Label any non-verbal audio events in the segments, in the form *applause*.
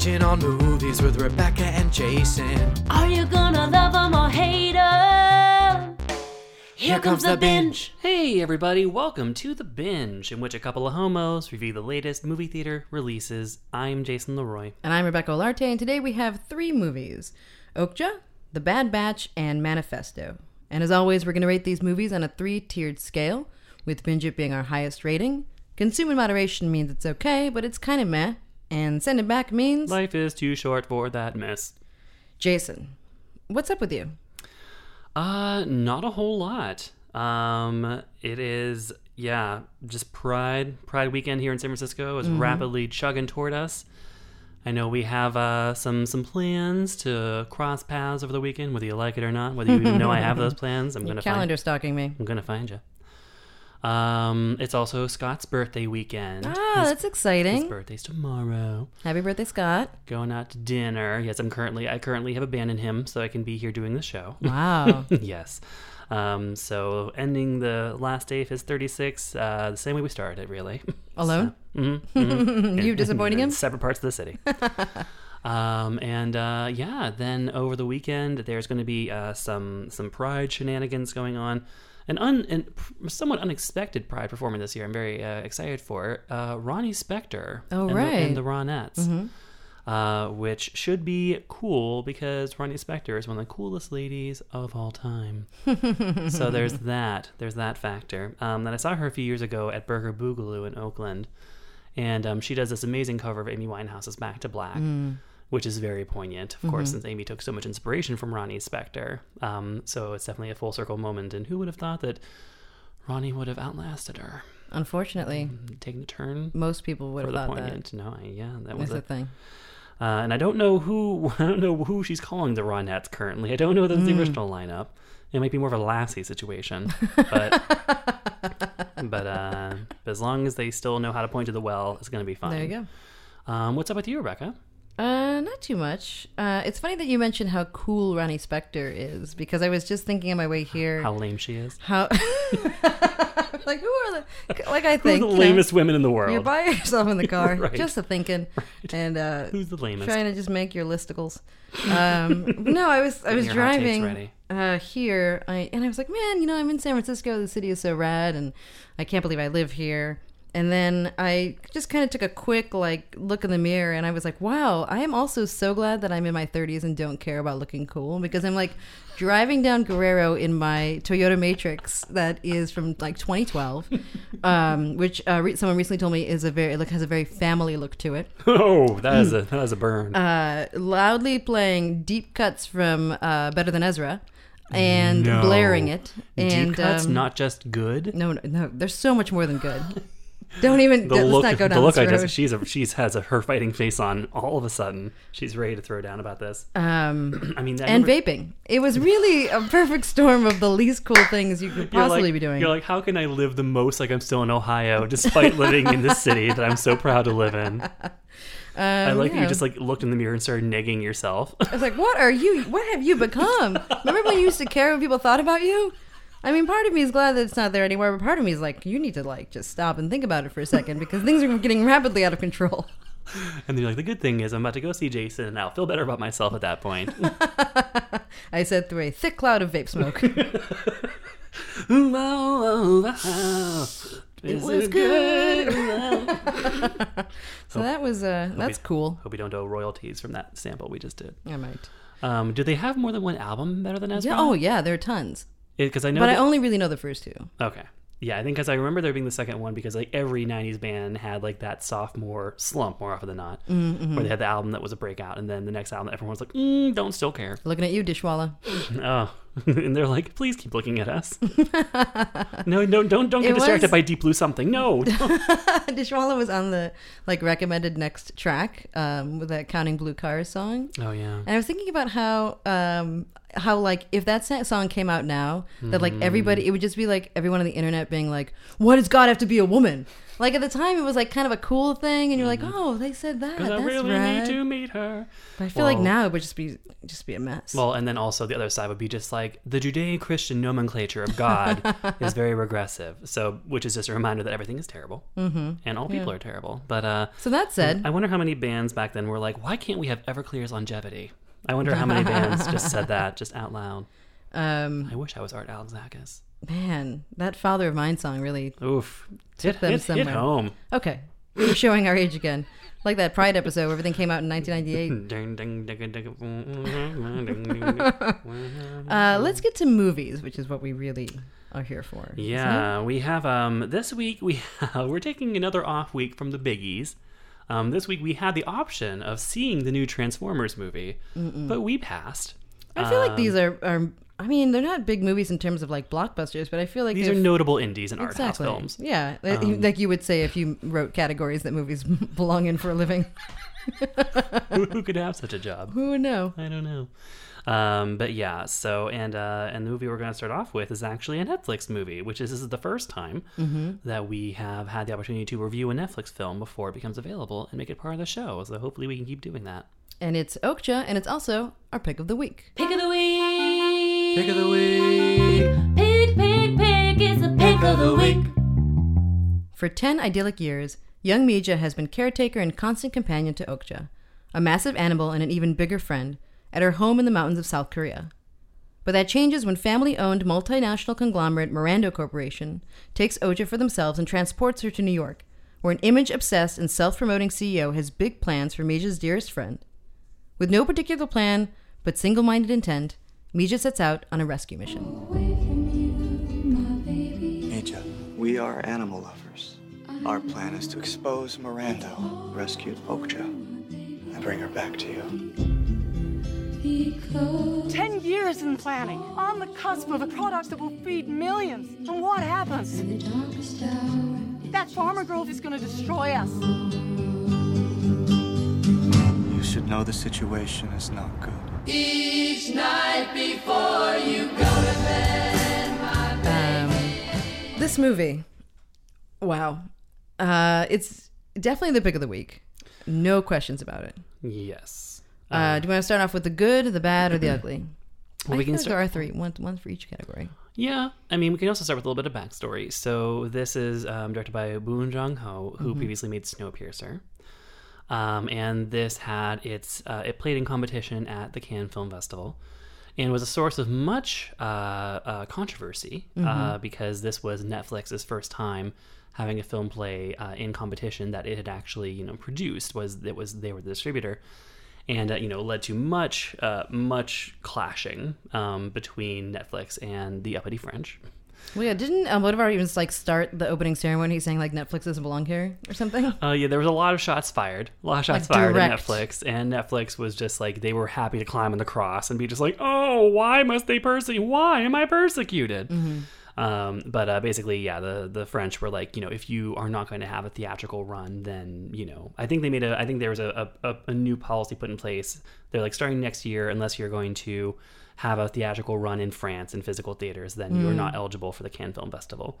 Watching all movies with Rebecca and Jason. Are you gonna love 'em or hate 'em? Here comes the binge. Hey, everybody, welcome to The Binge, in which a couple of homos review the latest movie theater releases. I'm Jason Leroy. And I'm Rebecca Olarte, and today we have three movies Okja, The Bad Batch, and Manifesto. And as always, we're going to rate these movies on a three tiered scale, with Binge It being our highest rating. Consume in moderation means it's okay, but it's kind of meh. And send it back means. Life is too short for that mess. Jason, what's up with you? Uh, not a whole lot. Um, it is, yeah, just Pride, Pride weekend here in San Francisco is rapidly chugging toward us. I know we have uh, some some plans to cross paths over the weekend, whether you like it or not. Whether you even know I have *laughs* those plans, I'm gonna find Calendar stalking me. I'm gonna find you. Um, it's also Scott's birthday weekend. Ah, his, that's exciting. his birthday's tomorrow. Happy birthday, Scott. Going out to dinner. Yes, I'm currently I currently have abandoned him, so I can be here doing the show. Wow. *laughs* yes. Um, so ending the last day of his 36, uh, the same way we started, it really. *laughs* Alone? Mhm, mhm. *laughs* you In- disappointing him? Separate parts of the city. um, and uh, yeah, then over the weekend, there's going to be uh, some some Pride shenanigans going on. An un, an somewhat unexpected Pride performance this year. I'm very uh, excited for uh, Ronnie Spector. Oh, and the, and the Ronettes. Uh, which should be cool because Ronnie Spector is one of the coolest ladies of all time. *laughs* so there's that. There's that factor. Um, then I saw her a few years ago at Burger Boogaloo in Oakland, and um, she does this amazing cover of Amy Winehouse's "Back to Black," which is very poignant, of course, since Amy took so much inspiration from Ronnie Spector. Um, so it's definitely a full circle moment. And who would have thought that Ronnie would have outlasted her, Unfortunately, taking a turn most people would have the thought that. No, I, yeah, that was a thing. uh, and I don't know who *laughs* I don't know who she's calling the Ronettes currently. I don't know that's the Hmm. original lineup. It might be more of a Lassie situation, but *laughs* but uh, as long as they still know how to point to the well, it's going to be fine. There you go. Um, what's up with you, Rebecca? Uh, not too much. Uh, it's funny that you mentioned how cool Ronnie Spector is because I was just thinking on my way here How lame she is. how, *laughs* like who are the like I think the you know, lamest women in the world? You're by yourself in the *laughs* car, Right. just a thinking, *laughs* and uh, Who's the lamest? trying to just make your listicles. Um, no, I was I was your hot takes driving uh, here, I and I was like, man, you know, I'm in San Francisco. The city is so rad, and I can't believe I live here. And then I just kind of took a quick like look in the mirror, and I was like, wow, I am also so glad that I'm in my 30s and don't care about looking cool because I'm like driving down Guerrero in my Toyota Matrix that is from like 2012, *laughs* um, which uh, re- someone recently told me is a very like has a very family look to it *laughs* oh, that is a that is a burn. uh, loudly playing deep cuts from uh, Better Than Ezra and No. blaring it. And Deep cuts, um, not just good. no, no, no. There's so much more than good. *laughs* Don't even. The let's look, not go the down look this I road. just she's a, she's has a, her fighting face on. All of a sudden, she's ready to throw down about this. um, *clears throat* I mean, I and remember- vaping. It was really a perfect storm of the least cool things you could *laughs* possibly like, be doing. You're like, how can I live the most like I'm still in Ohio, despite living in this city that I'm so proud to live in? *laughs* I Um, like yeah. you just like looked in the mirror and started negging yourself. I was like, what are you? What have you become? *laughs* Remember when you used to care what people thought about you? I mean, part of me is glad that it's not there anymore, but part of me is like, you need to like just stop and think about it for a second because things are getting rapidly out of control. *laughs* and then you're like, the good thing is I'm about to go see Jason, and I'll feel better about myself at that point. *laughs* I said through a thick cloud of vape smoke. it was good. so that was uh, that's we- cool. Hope we don't owe royalties from that sample we just did. I might. Um, do they have more than one album better than Ezra? Yeah. Oh yeah, there are tons, because I know. but I only really know the first two. Okay. Yeah, I think because I remember there being the second one because like every '90s band had like that sophomore slump more often than not, Mm-hmm. where they had the album that was a breakout, and then the next album that everyone was like, mm, "Don't still care." Looking at you, Dishwalla. *laughs* Oh, *laughs* and they're like, "Please keep looking at us." *laughs* no, no, don't don't get It distracted was- by Deep Blue something. No, Dishwalla was on the like recommended next track um, with that Counting Blue Cars song. oh yeah, And I was thinking about how um, how like if that song came out now, that like everybody, it would just be like everyone on the internet being like, "Why does God have to be a woman?" Like at the time, it was like kind of a cool thing, and you're like, "Oh, they said that. Because That's I really rad." need to meet her. But I feel like Well- now it would just be just be a mess. Well, and then also the other side would be just like the Judeo-Christian nomenclature of God *laughs* is very regressive. So, which is just a reminder that everything is terrible, mm-hmm. and all people are terrible. But uh, so that said, I wonder how many bands back then were like, "Why can't we have Everclear's longevity?" I wonder how many bands just said that just out loud. um, I wish I was Art Alexakis. man, that "Father of Mine" song really Oof, hit, them hit, hit somewhere. home. okay. We're showing our age again, like that Pride episode where everything came out in 1998. Ding, ding, ding, ding, ding, ding. Uh, let's get to movies, which is what we really are here for. Yeah, we have um this week we we're taking another off week from the biggies. Um, this week we had the option of seeing the new Transformers movie, but we passed. I feel like Um, these are, are. I mean, they're not big movies in terms of like blockbusters, but I feel like these are notable indies and art house films. Yeah, like- Um, like you would say if you wrote categories that movies *laughs* belong in for a living. *laughs* who, who *laughs* could have such a job? Who would know? I don't know. Um, but yeah, so and uh, and the movie we're going to start off with is actually a Netflix movie, which is this is the first time Mm-hmm. that we have had the opportunity to review a Netflix film before it becomes available and make it part of the show. So hopefully we can keep doing that. And it's Okja, and it's also our pick of the week. Pick of the week. Pick of the week. Pick, pick, pick. It's a pick of the week. For 10 idyllic years, young Mija has been caretaker and constant companion to Okja, a massive animal and an even bigger friend, at her home in the mountains of South Korea. But that changes when family owned multinational conglomerate Mirando Corporation takes Okja for themselves and transports her to New York, where an image obsessed and self promoting CEO has big plans for Mija's dearest friend. With no particular plan but single minded intent, Mija sets out on a rescue mission. Mija, we are animal lovers. Our plan is to expose Mirando, rescue Okja, and bring her back to you. Ten years in planning, on the cusp of a product that will feed millions. And what happens? That farmer girl is gonna destroy us. You should know the situation is not good. Um, this movie, wow, uh, it's definitely the pick of the week. No questions about it. Yes. Uh, do you want to start off with the good, the bad, or the ugly? *clears throat* Well, I we can start. there are three, one, one for each category. Yeah, I mean, we can also start with a little bit of backstory. So this is um, directed by Bong Joon Ho, who previously made Snowpiercer, um, and this had its uh, it played in competition at the Cannes Film Festival, and was a source of much uh, uh, controversy uh, because this was Netflix's first time having a film play uh, in competition that it had actually you know produced was it was they were the distributor and uh, you know led to much uh, much clashing um, between Netflix and the uppity French. Well, yeah, didn't um, Almodovar even like start the opening ceremony saying like Netflix doesn't belong here or something? *laughs* Uh, yeah, there was a lot of shots fired, a lot of shots Like fired at Netflix, and Netflix was just like they were happy to climb on the cross and be just like, oh, why must they persecute? Why am I persecuted? Um, but uh, basically, yeah, the the French were like, you know, if you are not going to have a theatrical run, then you know, I think they made a, I think there was a, a, a new policy put in place. They're like starting next year, unless you're going to have a theatrical run in France in physical theaters, then you are not eligible for the Cannes Film Festival.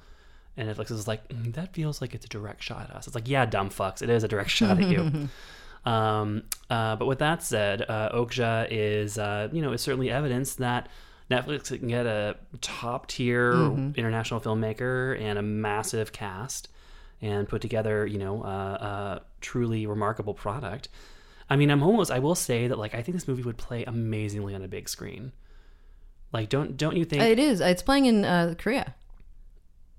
And Netflix is like, "Mm, that feels like it's a direct shot at us. It's like, yeah, dumb fucks, it is a direct shot at you. *laughs* Um, uh, but with that said, uh, Okja is, uh, you know, is certainly evidence that Netflix can get a top tier international filmmaker and a massive cast and put together, you know, uh, a truly remarkable product. I mean, I'm almost, I will say that, like, I think this movie would play amazingly on a big screen. Like, don't don't you think it is. It's playing in uh, Korea.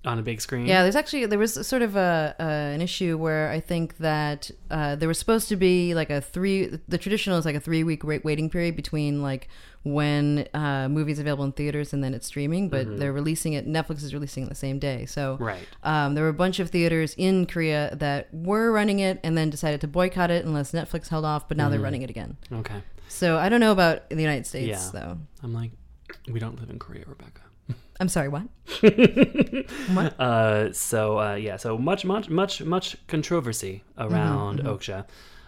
On a big screen? Yeah, there's actually there was sort of a uh, an issue where I think that uh, there was supposed to be like a three. The traditional is like a three week waiting period between like when uh, movies available in theaters and then it's streaming, but they're releasing it. Netflix is releasing it the same day, so Right. Um, there were a bunch of theaters in Korea that were running it and then decided to boycott it unless Netflix held off, but now they're running it again. Okay. So I don't know about the United States Yeah. though. I'm like, we don't live in Korea, Rebecca. I'm sorry, *laughs* what? Uh, so uh, yeah, so much, much, much, much controversy around Okja.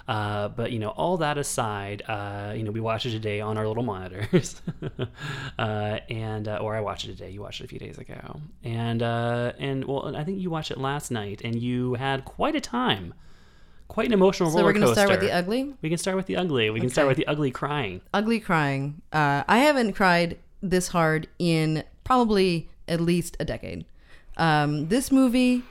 Uh, but you know, all that aside, uh, you know, we watched it today on our little monitors, *laughs* uh, and uh, or I watched it today. You watched it a few days ago, and uh, and well, I think you watched it last night, and you had quite a time, quite an emotional So roller we're gonna coaster. start with the ugly. We can start with the ugly. We can start with the ugly crying. ugly crying. Uh, I haven't cried this hard in probably at least a decade. Um, this movie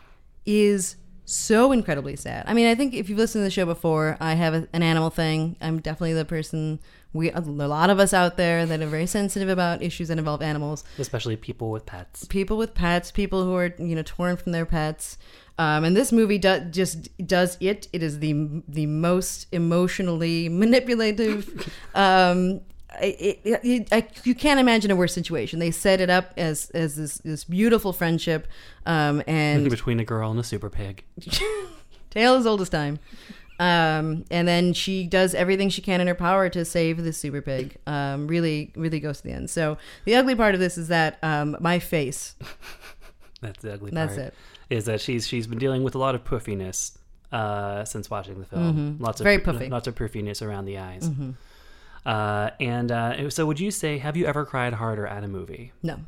is so incredibly sad. I mean, I think if you've listened to the show before, I have a, an animal thing. I'm definitely the person. We a lot of us out there that are very sensitive about issues that involve animals especially people with pets. people with pets, people who are you know torn from their pets. Um, and this movie do, just does it. It is the the most emotionally *laughs* manipulative. um, it, it, it, I, you can't imagine a worse situation. They set it up as as this this beautiful friendship, um, and Between a girl and a super pig. *laughs* tale as old as time. Um, and then she does everything she can in her power to save the super pig. Um, really, really goes to the end. So the ugly part of this is that um, my face. *laughs* That's the ugly part. That's it. Is that she's she's been dealing with a lot of puffiness uh, since watching the film. Lots of Mm-hmm. Very. Mm-hmm. Lots of puffiness around the eyes. Uh, and uh, so, would you say have you ever cried harder at a movie? No,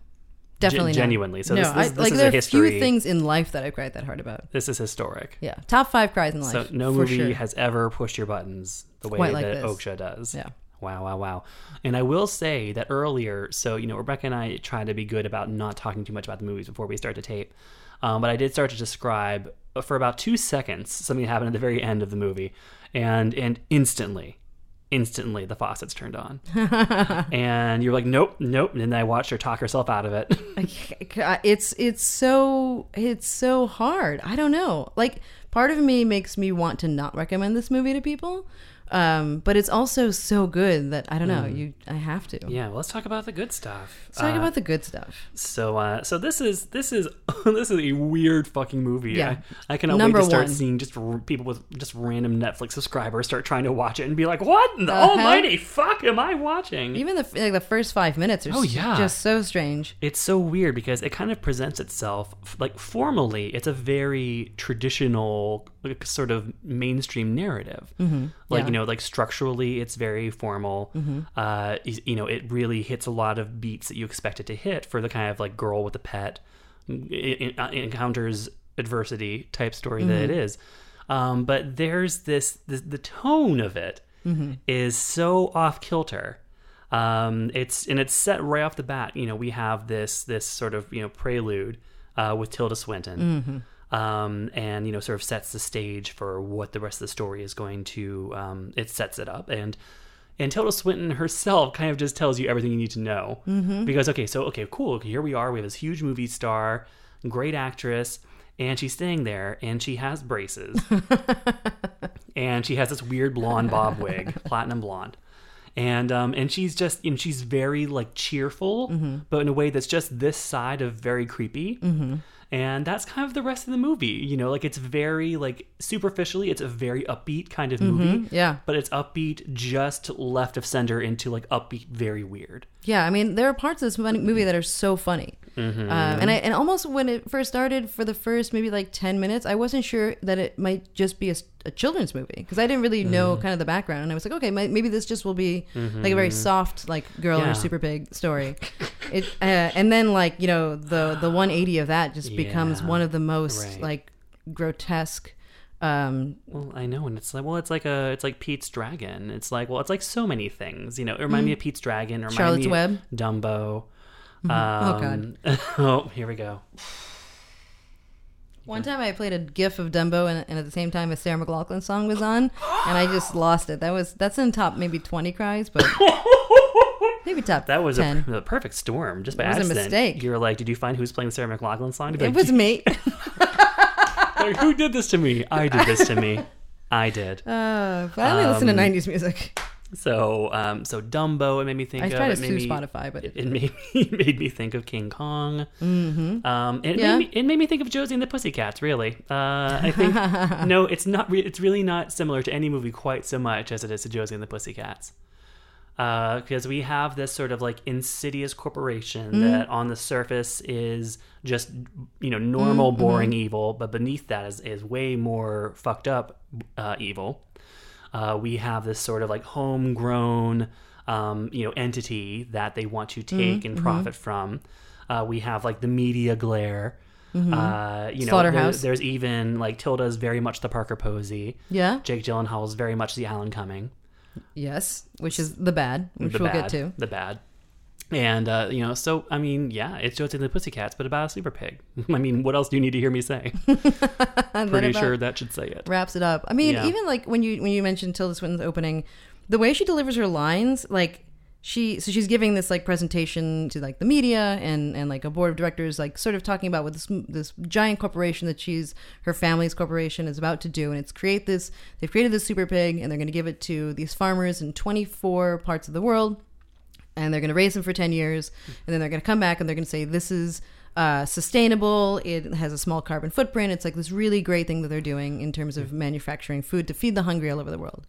definitely not. genuinely. So no, this- this- I, this like is there a are history- few things in life that I've cried that hard about. This is historic. Yeah, top five cries in life. So no movie sure. has ever pushed your buttons the way like that this. Okja does. Yeah. Wow, wow, wow. And I will say that earlier, so, you know, Rebecca and I tried to be good about not talking too much about the movies before we start to tape. Um, but I did start to describe uh, for about two seconds something happened at the very end of the movie. And, and instantly, instantly the faucets turned on. *laughs* and you're like, nope, nope. And then I watched her talk herself out of it. *laughs* it's it's so it's so hard. I don't know. Like part of me makes me want to not recommend this movie to people. Um, but it's also so good that I don't know. You, I have to. Mm. yeah, well, let's talk about the good stuff. Let's talk Uh, about the good stuff. So, uh, so this is this is *laughs* this is a weird fucking movie. Yeah. I, I cannot Number wait to start one. seeing just r- people with just random Netflix subscribers start trying to watch it and be like, "What in the Uh-huh. almighty fuck am I watching?" Even the like the first five minutes are Oh, yeah. just so strange. it's so weird because it kind of presents itself like formally. It's a very traditional, like, sort of mainstream narrative. Mm-hmm. Like Yeah. you know, like structurally, it's very formal. Uh, y- you know, it really hits a lot of beats that you expect it to hit for the kind of like girl with a pet i- i- encounters adversity type story that it is. Um, but there's this, this the tone of it is so off kilter. Um, it's and it's set right off the bat. You know, we have this this sort of you know prelude uh, with Tilda Swinton, um, and you know sort of sets the stage for what the rest of the story is going to. Um, it sets it up and. And Tilda Swinton herself kind of just tells you everything you need to know. Mm-hmm. Because, okay, so, okay, cool. Here we are. We have this huge movie star, great actress, and she's staying there, and she has braces. *laughs* and she has this weird blonde bob wig, *laughs* platinum blonde. And um, and she's just and she's very like cheerful, but in a way that's just this side of very creepy. And that's kind of the rest of the movie, you know. Like it's very like superficially, it's a very upbeat kind of movie. Mm-hmm. Yeah. but it's upbeat just left of center into like upbeat, very weird. Yeah, I mean, there are parts of this movie that are so funny, Mm-hmm. um, and I and almost when it first started, for the first maybe like ten minutes, I wasn't sure that it might just be a children's movie because I didn't really Mm-hmm. know kind of the background, and I was like, okay, may- maybe this just will be like a very soft like girl Yeah. or super pig story. it uh, and then like you know the the one eighty of that just becomes one of the most Right. like grotesque. Um, Well, I know, and it's like, well, it's like a, it's like Pete's Dragon. It's like, well, it's like so many things, you know. It remind me of Pete's Dragon. It remind Mm. Charlotte's me Web. Dumbo. Oh, Um, *laughs* oh, here we go. One time I played a GIF of Dumbo, and, and at the same time a Sarah McLachlan song was on, and I just lost it. That was that's in top maybe twenty cries, but *laughs* maybe top That was ten. a, the perfect storm, just by It was a accident. mistake. You're like, did you find who's playing the Sarah McLachlan song? You'd it like, was me. *laughs* like, who *laughs* did this to me? I did this to me. I did. *laughs* Uh, but I only listen to Um, '90s music. So, um, so Dumbo, it made me think I of. to it made sue me- Spotify, but it, it made *laughs* me made me think of King Kong. Mm-hmm. Um, and it, Yeah. made me, it made me think of Josie and the Pussycats. Really, uh, I think no, it's not. Re- it's really not similar to any movie quite so much as it is to Josie and the Pussycats. Because we have this sort of like insidious corporation Mm-hmm. that on the surface is just you know normal, Mm-hmm. boring evil, but beneath that is is way more fucked up uh, evil. Uh, we have this sort of like homegrown, um, you know, entity that they want to take Mm-hmm, and profit from. Uh, we have like the media glare. Uh, you know, Mm-hmm. There- there's even like Tilda's very much the Parker Posey. Yeah. Jake Gyllenhaal is very much the Alan Cumming. Yes, which is the bad, which the we'll bad, get to. The bad. And uh, you know, so I mean, yeah, it's Josie and the Pussycats, but about a super pig. *laughs* I mean, what else do you need to hear me say? *laughs* Pretty sure that should say it. wraps it up. I mean, Yeah. even like when you when you mentioned Tilda Swinton's opening, the way she delivers her lines, like she so she's giving this like presentation to like the media and and like a board of directors, like sort of talking about what this this giant corporation that she's her family's corporation is about to do, and it's create this. They've created this super pig, and they're going to give it to these farmers in 24 parts of the world. And they're going to raise them for 10 years. And then they're going to come back and they're going to say this is uh, sustainable. It has a small carbon footprint. It's like this really great thing that they're doing in terms of manufacturing food to feed the hungry all over the world.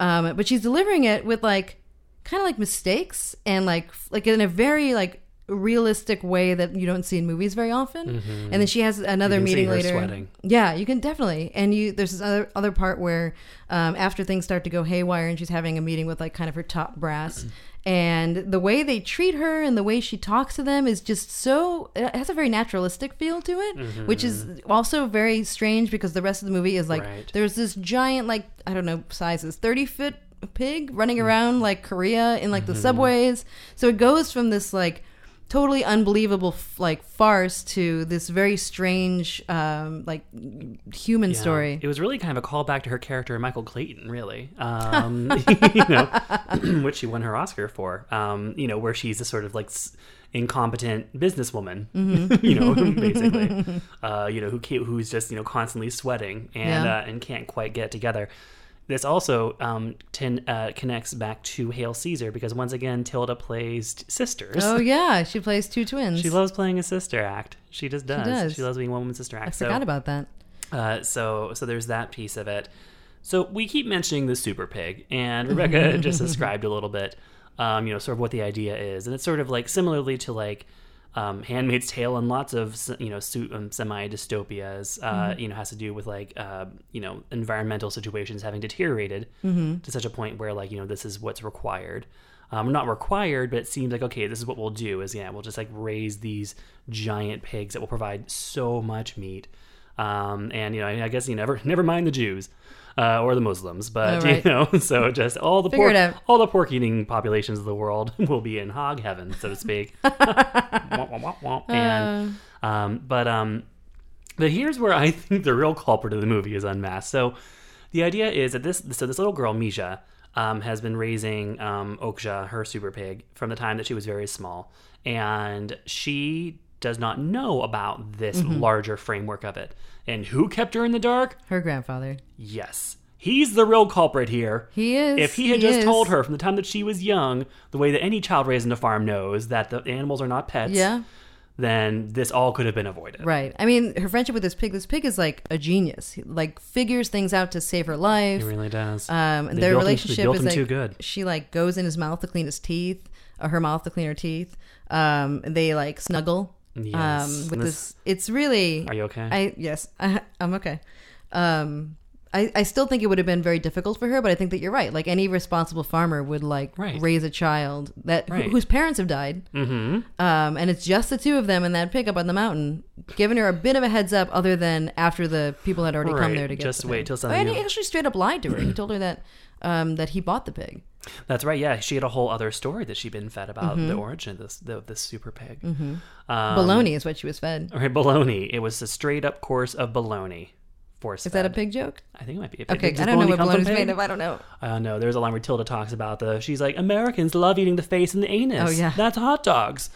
Um, but she's delivering it with like kind of like mistakes and like like in a very like realistic way that you don't see in movies very often mm-hmm. and then she has another You can see meeting later sweating. yeah, you can definitely. And you there's this other other part where um, after things start to go haywire and she's having a meeting with like kind of her top brass. Mm-hmm. And the way they treat her and the way she talks to them is just so it has a very naturalistic feel to it, mm-hmm. which is also very strange because the rest of the movie is like Right. there's this giant like I don't know sizes 30 foot pig running around like Korea in like the subways. So it goes from this like totally unbelievable like farce to this very strange um like human Yeah. story It was really kind of a callback to her character, Michael Clayton, really. *laughs* Um, *laughs* you know, *clears throat* which she won her Oscar for. Um, you know, where she's a sort of like s- incompetent businesswoman, Mm-hmm. *laughs* you know, basically, uh, you know, who who's just you know constantly sweating and Yeah. uh, and can't quite get together. This also um, ten, uh, connects back to Hail Caesar because once again Tilda plays sisters. oh *laughs* yeah she plays two twins She loves playing a sister act. She just does. She, does. She loves being one woman sister act. i So- forgot about that uh, so so there's that piece of it. So we keep mentioning the super pig, and *laughs* Rebecca just described a little bit, um, you know, sort of what the idea is, and it's sort of like similarly to like um, *Handmaid's Tale* and lots of you know um, semi dystopias. Uh, You know, has to do with like uh, you know environmental situations having deteriorated to such a point where like you know this is what's required. Um, not required, but it seems like okay, this is what we'll do. Is yeah, we'll just like raise these giant pigs that will provide so much meat. Um, and you know, I guess you never *laughs* never mind the Jews uh, or the Muslims, but Oh, right. you know, *laughs* so just all the Figure pork, all the pork eating populations of the world *laughs* will be in hog heaven, so to speak. Womp, womp, womp, and um, but um, but here's where I think the real culprit of the movie is unmasked. So the idea is that this so this little girl Mija um, has been raising um, Okja, her super pig, from the time that she was very small, and she does not know about this Mm-hmm. larger framework of it. And who kept her in the dark? her grandfather Yes. He's the real culprit here. he is If he had just is. told her from the time that she was young, the way that any child raised in a farm knows that the animals are not pets, yeah then this all could have been avoided. right i mean her friendship with this pig this pig is like a genius he, like figures things out to save her life It really does. Um, and They their him- relationship built is him like too good. she like goes in his mouth to clean his teeth, or her mouth to clean her teeth. Um, they like snuggle. Yes. Um, with this, this- it's really. Are you okay? I yes, I, *laughs* I'm okay. Um, I, I still think it would have been very difficult for her, but I think that you're right. Like any responsible farmer would like Right. raise a child that Right. whose parents have died, mm-hmm. um, and it's just the two of them in that pickup on the mountain, giving her a bit of a heads up, other than after the people had already come Right. there to get. Just the wait pig. till Oh, something and he actually straight up lied to her. He told her that um, that he bought the pig. That's right. Yeah, she had a whole other story that she'd been fed about Mm-hmm. the origin of this the, this super pig. Mm-hmm. Um, Baloney is what she was fed. Right, baloney. It was a straight up course of baloney. Force Is that a pig joke? I think it might be. A Okay, Does I don't know what come from bologna's pig? made of. I don't know. I don't know. There's a line where Tilda talks about the. She's like, Americans love eating the face and the anus. Oh, yeah. that's hot dogs.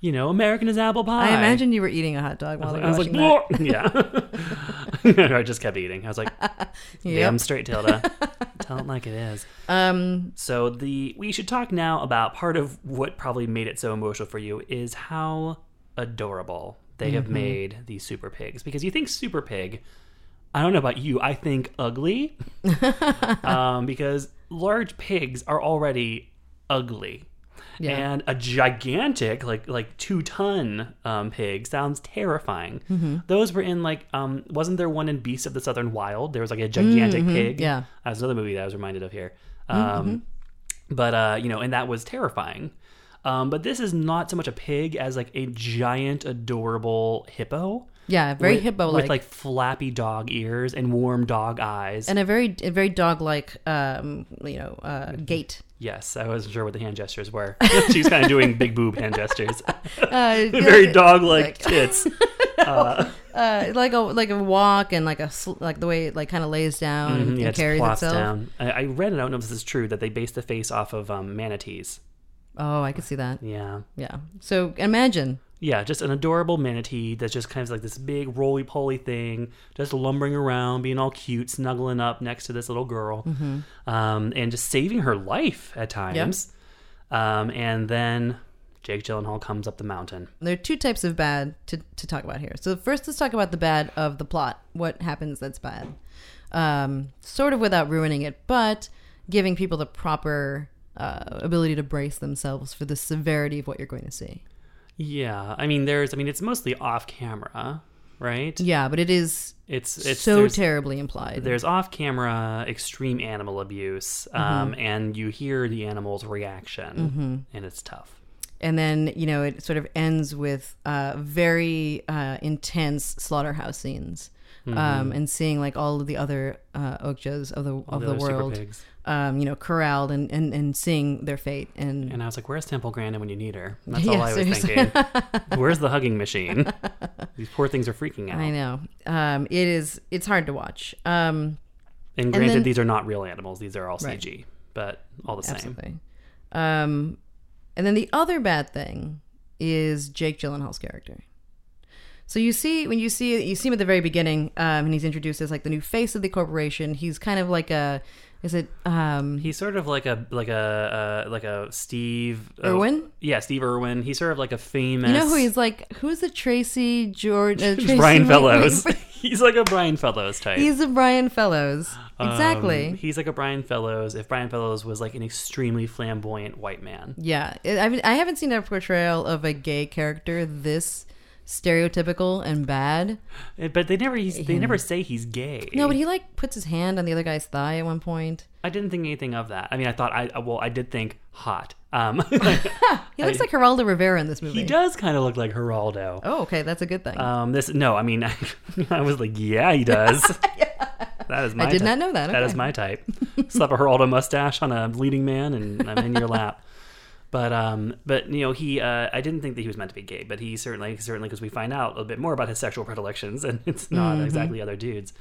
You know, American is apple pie. I imagine you were eating a hot dog while I was like, were watching that. *laughs* Yeah. *laughs* I just kept eating. I was like, *laughs* damn straight, Tilda. Tell it like it is. Um, So the we should talk now about part of what probably made it so emotional for you is how adorable they have Mm-hmm. made these super pigs because you think super pig I don't know about you I think ugly *laughs* um, because large pigs are already ugly Yeah. And a gigantic, like like two ton um, pig sounds terrifying. Mm-hmm. Those were in like um, wasn't there one in Beast of the Southern Wild? There was like a gigantic pig. Mm-hmm. yeah. Mm-hmm, that's another movie that I was reminded of here. Um, But uh, you know, and that was terrifying. Um, but this is not so much a pig as like a giant, adorable hippo. Yeah, very hippo with like. like flappy dog ears and warm dog eyes. and a very a very dog like um you know uh gait. yes, I wasn't sure what the hand gestures were. *laughs* she was kind of doing big boob hand gestures, *laughs* Uh, *laughs* very dog like like- tits. uh, like a like a walk and like a like the way it like kind of lays down and, Mhm, and yeah, carries itself. down. I, I read it. I don't know if this is true that they based the face off of um, manatees. Oh, I could see that. Yeah. Yeah. So imagine. Yeah, just an adorable manatee that's just kind of like this big roly poly thing, just lumbering around, being all cute, snuggling up next to this little girl, Mm-hmm. um, and just saving her life at times. Um, and then Jake Gyllenhaal comes up the mountain. There are two types of bad to, to talk about here. So first, let's talk about the bad of the plot. What happens that's bad? Um, sort of without ruining it, but giving people the proper uh, ability to brace themselves for the severity of what you're going to see. Yeah, I mean, there's, I mean, it's mostly off camera, right? Yeah, but it is It's it's so terribly implied. There's off camera extreme animal abuse, um, and you hear the animal's reaction, and it's tough. and then you know it sort of ends with uh, very uh, intense slaughterhouse scenes, um, and seeing like all of the other uh, okjas of the of the the, world, pigs. Um, you know, corralled and, and, and seeing their fate. And, And I was like, "Where's Temple Grandin when you need her?" *laughs* That's Yeah, all I was seriously. thinking. *laughs* Where's the hugging machine? These poor things are freaking out. I know um, it is it's hard to watch. Um, And granted, then- these are not real animals; these are all Right. CG, but all the same. absolutely. Um, and then the other bad thing is Jake Gyllenhaal's character. So you see when you see you see him at the very beginning, um, and he's introduced as like the new face of the corporation. He's kind of like a is it um, He's sort of like a like a uh, like a Steve uh, Irwin? yeah, Steve Irwin. He's sort of like a famous. you know who he's like? Who's the Tracy George? Uh, *laughs* Tracy Brian Fellows. *laughs* He's like a Brian Fellows type. He's a Brian Fellows. Um, Exactly. he's like a Brian Fellows. If Brian Fellows was like an extremely flamboyant white man. Yeah, I haven't, I haven't seen a portrayal of a gay character this stereotypical and bad. Eh, But they never he's, they never say he's gay. No, but he like puts his hand on the other guy's thigh at one point. I didn't think anything of that. I mean, I thought I well, I did think hot. Um, *laughs* He looks *laughs* like Geraldo Rivera in this movie. he does kind of look like Geraldo. Oh, okay, that's a good thing. Um, this no, I mean, *laughs* I, was like, yeah, he does. That is my. did type. not know that. That is my type. Slap a Geraldo mustache on a leading man, and I'm in your lap. But um, but you know, he uh, I didn't think that he was meant to be gay, but he certainly certainly because we find out a bit more about his sexual predilections, and *laughs* it's not Mm-hmm. exactly other dudes.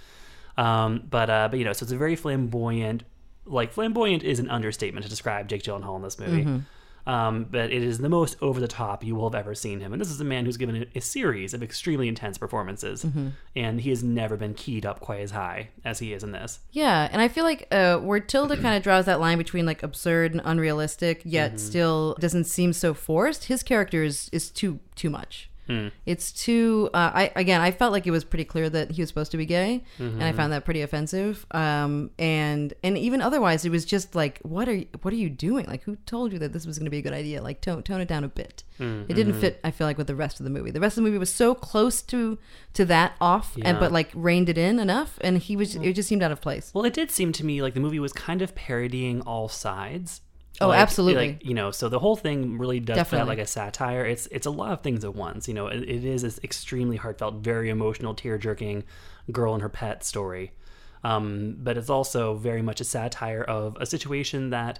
Um, but uh, but you know, so it's a very flamboyant. Like flamboyant is an understatement to describe Jake Gyllenhaal in this movie. Mm-hmm. Um, but it is the most over the top you will have ever seen him. And this is a man who's given a, a series of extremely intense performances, Mm-hmm. and he has never been keyed up quite as high as he is in this. yeah, and I feel like uh, where Tilda kind of draws that line between like absurd and unrealistic, yet Mm-hmm. still doesn't seem so forced. His character is is too too much. Hmm. It's too. Uh, I again, I felt like it was pretty clear that he was supposed to be gay, and I Mm-hmm. found that pretty offensive. Um, and and even otherwise, it was just like, what are you, what are you doing? Like, who told you that this was going to be a good idea? Like, tone tone it down a bit. Mm-hmm. It didn't fit. I feel like with the rest of the movie. The rest of the movie was so close to to that off, and but like reined it in enough, and he was. It just seemed out of place. Well, it did seem to me like the movie was kind of parodying all sides. Oh, Like- absolutely. Like, you know, so the whole thing really does Definitely. like a satire. It's it's a lot of things at once. You know, it, it is this extremely heartfelt, very emotional, tear jerking girl and her pet story. Um, but it's also very much a satire of a situation that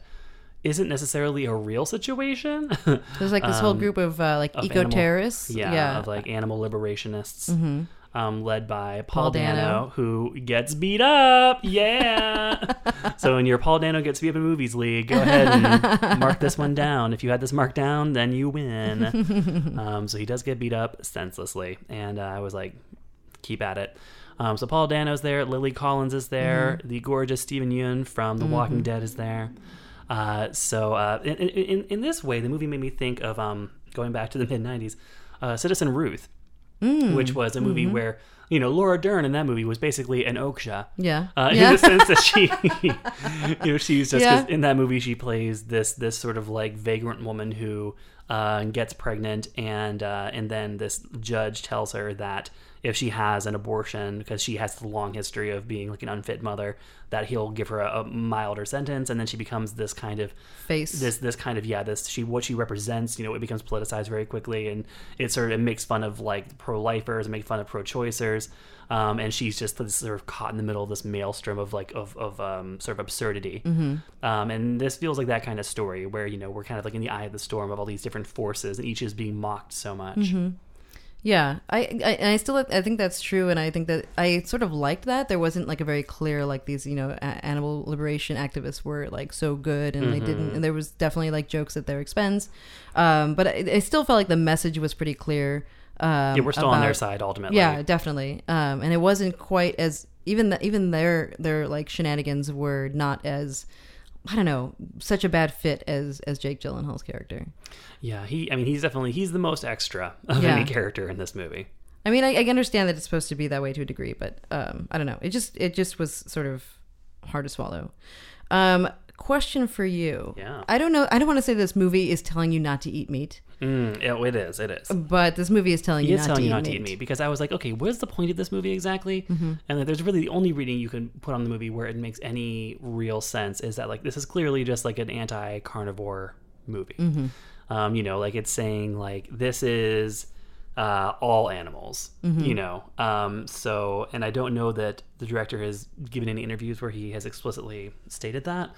isn't necessarily a real situation. There's like this whole *laughs* group of uh, like Um, eco terrorists, yeah, Yeah, of like animal liberationists, um, led by Paul Paul, Dano, Dano. who gets beat up. *laughs* Yeah. so when your Paul Dano gets beat up in movies league, go ahead and mark this one down. If you had this marked down, then you win. *laughs* um, so he does get beat up senselessly, and uh, I was like, keep at it. Um, so Paul Dano's there, Lily Collins is there, the gorgeous Steven Yeun from The Walking Dead is there. Uh, so uh, in, in in this way, the movie made me think of um, going back to the mid '90s, uh, Citizen Ruth, which was a movie where you know, Laura Dern in that movie was basically an Okja. Yeah. Uh, Yeah. In the sense that she, *laughs* you know, she's just Yeah. in that movie she plays this this sort of like vagrant woman who uh, gets pregnant, and uh, and then this judge tells her that if she has an abortion because she has the long history of being like an unfit mother, that he'll give her a, a milder sentence, and then she becomes this kind of Face. this this kind of yeah this she what she represents you know it becomes politicized very quickly and it sort of it makes fun of like pro-lifers and make fun of pro-choicers um, and she's just sort of caught in the middle of this maelstrom of like of, of um, sort of absurdity. Um, and this feels like that kind of story where you know we're kind of like in the eye of the storm of all these different forces and each is being mocked so much Yeah, I, I and I still I think that's true, and I think that I sort of liked that there wasn't like a very clear like these you know a- animal liberation activists were like so good, and they Mm-hmm. didn't, and there was definitely like jokes at their expense, um, but I, I still felt like the message was pretty clear. Um, yeah we're still on their side ultimately Yeah, definitely, um, and it wasn't quite as even the, even their their like shenanigans were not as I don't know such a bad fit as as Jake Gyllenhaal's character. yeah he i mean he's definitely he's the most extra of Yeah. any character in this movie I mean, I, I understand that it's supposed to be that way to a degree, but um, I don't know. It just it just was sort of hard to swallow. Um, question for you. Yeah. I don't know. I don't want to say this movie is telling you not to eat meat, mm, it, it is it is but this movie is telling you is not telling to you eat not to meat. eat meat because I was like, okay, what is the point of this movie exactly? Mm-hmm. And like, there's really the only reading you can put on the movie where it makes any real sense is that like this is clearly just like an anti-carnivore movie. Mm-hmm. Um, you know, like it's saying like this is uh, all animals. Mm-hmm. You know, um, so and I don't know that the director has given any interviews where he has explicitly stated that,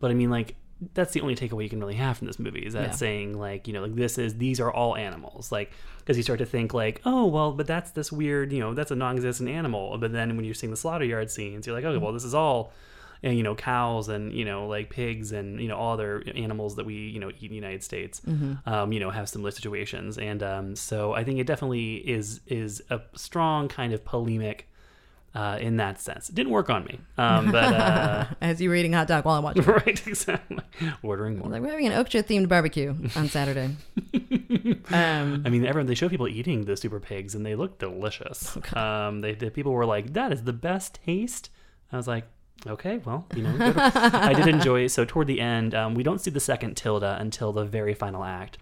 but I mean like. That's the only takeaway you can really have from this movie is that Yeah. saying like you know like this is these are all animals like because you start to think like oh well but that's this weird you know that's a non-existent animal but then when you're seeing the slaughter yard scenes you're like okay well this is all and you know cows and you know like pigs and you know all other animals that we you know eat in the United States um, you know have similar situations and um, so I think it definitely is is a strong kind of polemic uh, in that sense it didn't work on me um, but uh, *laughs* As you were eating hot dog while I'm watching. *laughs* right exactly ordering more like we're having an Okja themed barbecue on Saturday. *laughs* um, I mean, everyone they show people eating the super pigs, and they look delicious. um, they, the people were like, "That is the best taste." I was like, "Okay, well, you know. I did enjoy. It. So toward the end, um, we don't see the second Tilda until the very final act,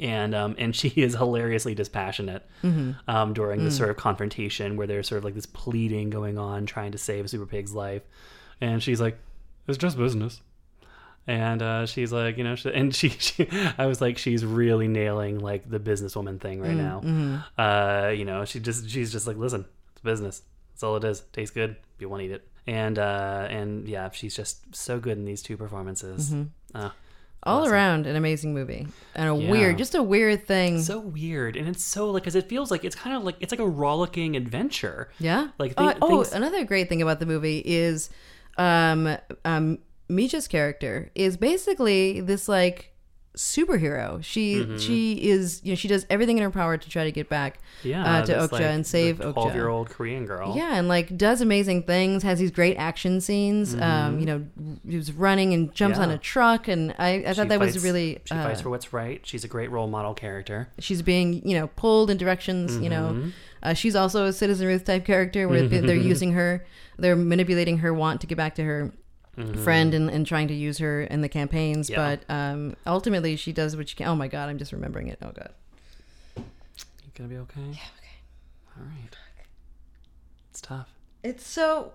and um, and she *laughs* is hilariously dispassionate um, during this sort of confrontation where there's sort of like this pleading going on, trying to save Super Pig's life, and she's like, "It's just business." and uh, she's like, you know, she, and *laughs* she, she, I was like, she's really nailing like the businesswoman thing right now. Uh, you know, she just, she's just like, listen, it's business. That's all it is. Tastes good. If You want to eat it. And uh, and yeah, she's just so good in these two performances. Uh, all Awesome. around an amazing movie and a Yeah. weird, just a weird thing. so weird, and it's so like, cause it feels like it's kind of like it's like a rollicking adventure. Yeah. Like, oh, thi- oh, things- another great thing about the movie is, um, um, Mija's character is basically this like superhero. She Mm-hmm. she is you know she does everything in her power to try to get back Yeah, uh, to Okja like, and save Okja. Twelve-year-old Korean girl. Yeah, and like does amazing things. Has these great action scenes. Um, you know, he was running and jumps on Mm-hmm. A truck, and I, I thought She that was really. She uh, fights for what's right. She's a great role model character. she's being you know pulled in directions you know Mm-hmm. uh, she's also a citizen ruth type character where they're using her they're manipulating her want to get back to her friend and, and trying to use her in the campaigns Mm-hmm. Yeah. but um, ultimately she does what she can oh my god i'm just remembering it oh god You gonna be okay? Yeah, okay. All right. It's tough. it's so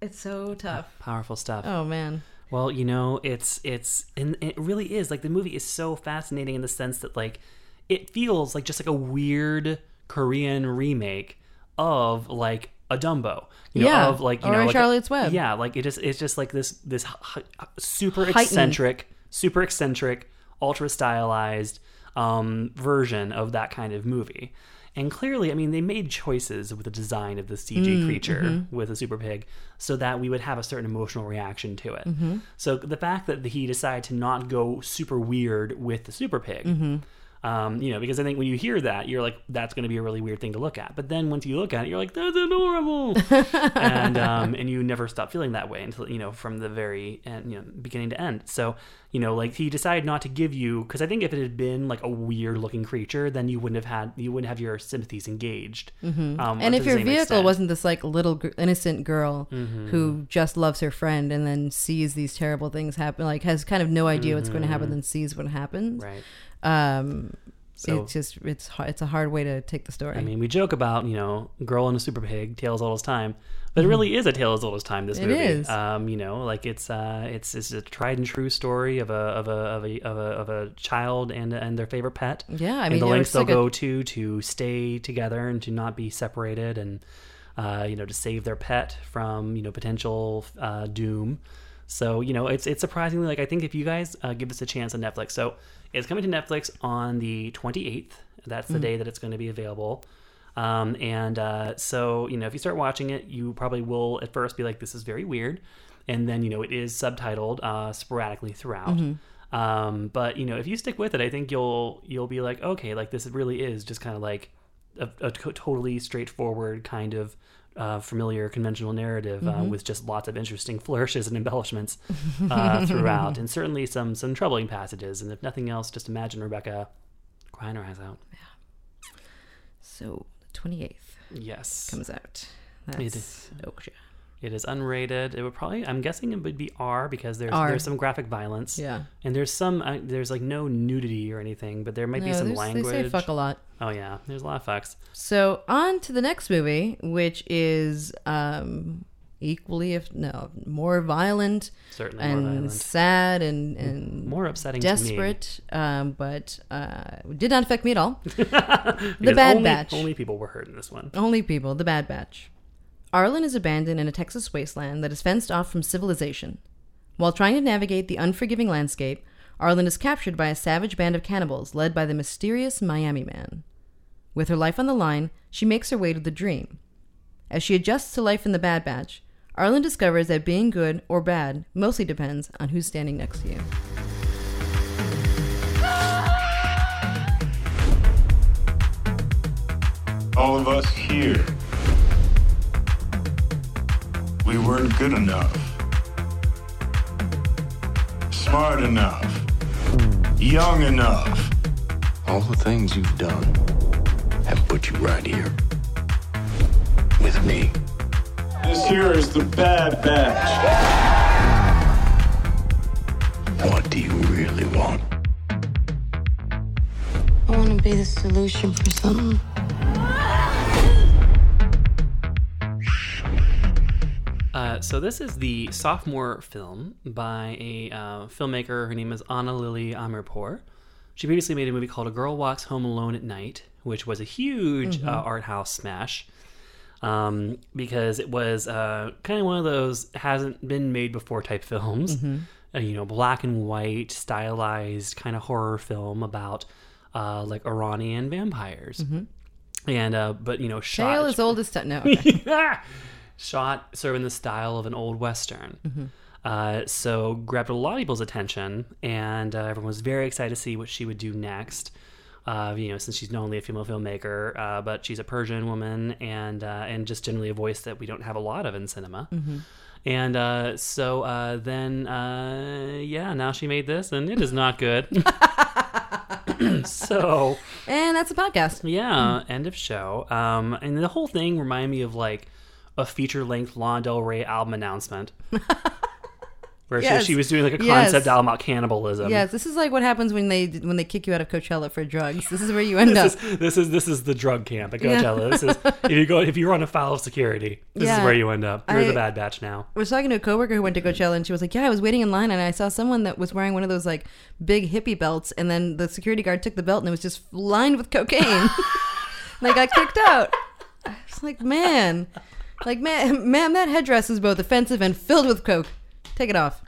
it's so tough Powerful stuff. oh man Well, you know, it's it's and it really is like the movie is so fascinating in the sense that like it feels like just like a weird Korean remake of like a Dumbo. You know, Yeah, of like you or know, like Charlotte's Web. Yeah, like it just it's just like this this super Heightened. eccentric, super eccentric, ultra stylized um, version of that kind of movie. And clearly, I mean, they made choices with the design of the CG Mm, creature mm-hmm. with a super pig so that we would have a certain emotional reaction to it. Mm-hmm. So the fact that he decided to not go super weird with the super pig, Mm-hmm. Um, you know, because I think when you hear that, you're like, that's going to be a really weird thing to look at. But then once you look at it, you're like, that's adorable, *laughs* and um, and you never stop feeling that way until you know from the very end, you know, beginning to end. So you know, like he decided not to give you because I think if it had been like a weird looking creature, then you wouldn't have had you wouldn't have your sympathies engaged. Mm-hmm. Um, and if your vehicle extent. Mm-hmm. wasn't this like little innocent girl who just loves her friend and then sees these terrible things happen, like has kind of no idea what's going to happen, then sees what happens. Mm-hmm. right. Um, So- it's just it's it's a hard way to take the story. I mean, we joke about you know, girl and a super pig, tale as old as time, but Mm-hmm. it really is a tale as old as time. This It movie, is. um, you know, like it's uh, it's it's a tried and true story of a of a of a of a, of a child and and their favorite pet. Yeah, I and mean, the lengths they'll like a- go to to stay together and to not be separated, and uh, you know, to save their pet from you know potential uh, doom. So you know, it's it's surprisingly like I think if you guys uh, give this a chance on Netflix, so it's coming to Netflix on the 28th. That's the day that it's going to be available. Um, and uh, so you know, if you start watching it, you probably will at first be like, "This is very weird," and then you know it is subtitled uh, sporadically throughout. Mm-hmm. Um, but you know, if you stick with it, I think you'll you'll be like, okay, like this really is just kind of like a, a totally straightforward kind of uh, familiar conventional narrative Mm-hmm. uh, with just lots of interesting *laughs* flourishes and embellishments uh, *laughs* throughout, and certainly some some troubling passages. And if nothing else, just imagine Rebecca crying her eyes out. Yeah. so the twenty eighth Yes, comes out. That's is. It is unrated. It would probably, I'm guessing, it would be R because there's R. there's some graphic violence. Yeah. and there's some uh, there's like no nudity or anything, but there might be some language. They say fuck a lot. Oh yeah, there's a lot of fucks. So on to the next movie, which is um, equally, if no, more violent Certainly and more violent. sad and and More upsetting desperate. Um, but uh, did not affect me at all. *laughs* the Bad only, Batch. Only people were hurt in this one. Only people, the Bad Batch. Arlen is abandoned in a Texas wasteland that is fenced off from civilization. While trying to navigate the unforgiving landscape, Arlen is captured by a savage band of cannibals led by the mysterious Miami Man. With her life on the line, she makes her way to the dream. As she adjusts to life in the Bad Batch, Arlen discovers that being good or bad mostly depends on who's standing next to you. All of us here. We weren't good enough. Smart enough. Young enough. All the things you've done have put you right here with me. This here is the Bad Batch. What do you really want? I want to be the solution for something. Uh, so this is the sophomore film by a uh, filmmaker. Her name is Anna Lily Amirpour. She previously made a movie called A Girl Walks Home Alone at Night, which was a huge uh, art house smash um, because it was uh, kind of one of those hasn't been made before type films. Uh, you know, black and white, stylized kind of horror film about uh, like Iranian vampires. And uh, but you know, shot Tale as old as. No. okay. Shot sort of in the style of an old western. Uh, so grabbed a lot of people's attention, and uh, everyone was very excited to see what she would do next. Uh, you know, since she's not only a female filmmaker, uh, but she's a Persian woman, and uh, and just generally a voice that we don't have a lot of in cinema. And uh, so uh, then, uh, yeah, now she made this, and it is not good. *laughs* so and that's a podcast. yeah, end of show. Um, and the whole thing reminded me of like a feature length Lana Del Rey album announcement. *laughs* Where she- Yes. she, was doing like a Yes. concept album about cannibalism. Yes, this is like what happens when they when they kick you out of Coachella for drugs. This is where you *laughs* end up. This is, this is this is the drug camp at Yeah. Coachella. This is *laughs* if you go if you run afoul of security, this Yeah. is where you end up. You're I- the bad batch now. I was talking to a coworker who went to Coachella, and she was like, "Yeah, I was waiting in line, and I saw someone that was wearing one of those like big hippie belts, and then the security guard took the belt, and it was just lined with cocaine. and they got kicked out. I was like, man, like man, man, that headdress is both offensive and filled with coke. Take it off.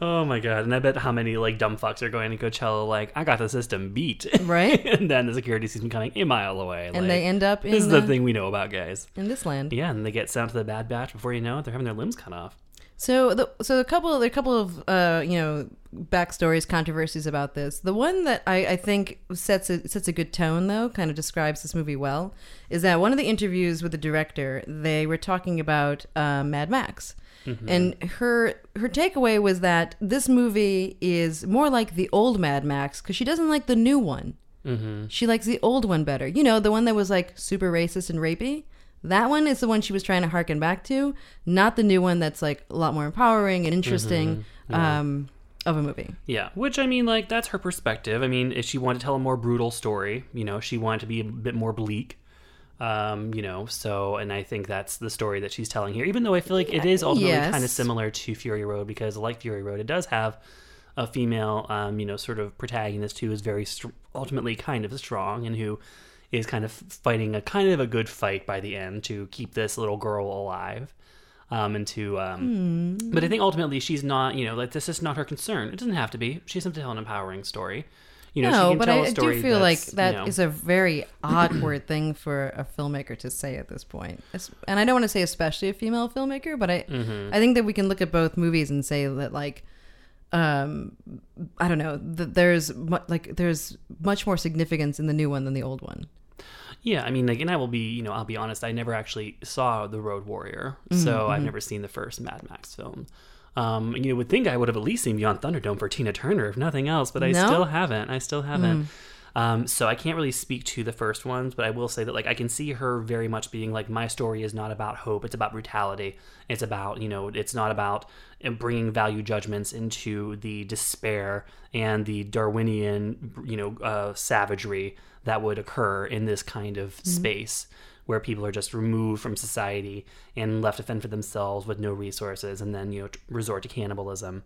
Oh my god! And I bet how many like dumb fucks are going to Coachella like I got the system beat, Right. *laughs* and then the security sees them coming a mile away, And like, they end up This is in the- thing we know about guys. In this land, Yeah, and they get sent to the bad batch before you know it, they're having their limbs cut off. So the so a couple there are a couple of uh you know backstories controversies about this. The one that I, I think sets a, sets a good tone though, kind of describes this movie well, is that one of the interviews with the director they were talking about uh, Mad Max. And her her takeaway was that this movie is more like the old Mad Max because she doesn't like the new one. Mm-hmm. She likes the old one better. You know, the one that was like super racist and rapey. That one is the one she was trying to harken back to, not the new one that's like a lot more empowering and interesting um, of a movie. Yeah, which I mean, like that's her perspective. I mean, if she wanted to tell a more brutal story, you know, she wanted to be a bit more bleak. Um, you know, so and I think that's the story that she's telling here. Even though I feel like it is ultimately Yes. kind of similar to Fury Road because, like Fury Road, it does have a female, um, you know, sort of protagonist who is very str- ultimately kind of strong and who is kind of fighting a kind of a good fight by the end to keep this little girl alive. Um, and to, um, but I think ultimately she's not, you know, like this is not her concern. It doesn't have to be. She has to tell an empowering story. You know, she no, but I, a I story do feel like that you is a very awkward thing for a filmmaker to say at this point. And I don't want to say especially a female filmmaker, but I Mm-hmm. I think that we can look at both movies and say that like um I don't know that there's mu- like there's much more significance in the new one than the old one. Yeah, I mean, like, and I will be, you know, I'll be honest. I never actually saw the Road Warrior, Mm-hmm, so I've never seen the first Mad Max film. Um, you would think I would have at least seen Beyond Thunderdome for Tina Turner, if nothing else, but I No? still haven't. I still haven't. Hmm. Um, so I can't really speak to the first ones, but I will say that like I can see her very much being like my story is not about hope; it's about brutality. It's about you know, it's not about uh, bringing value judgments into the despair and the Darwinian you know uh, savagery that would occur in this kind of space where people are just removed from society and left to fend for themselves with no resources, and then you know resort to cannibalism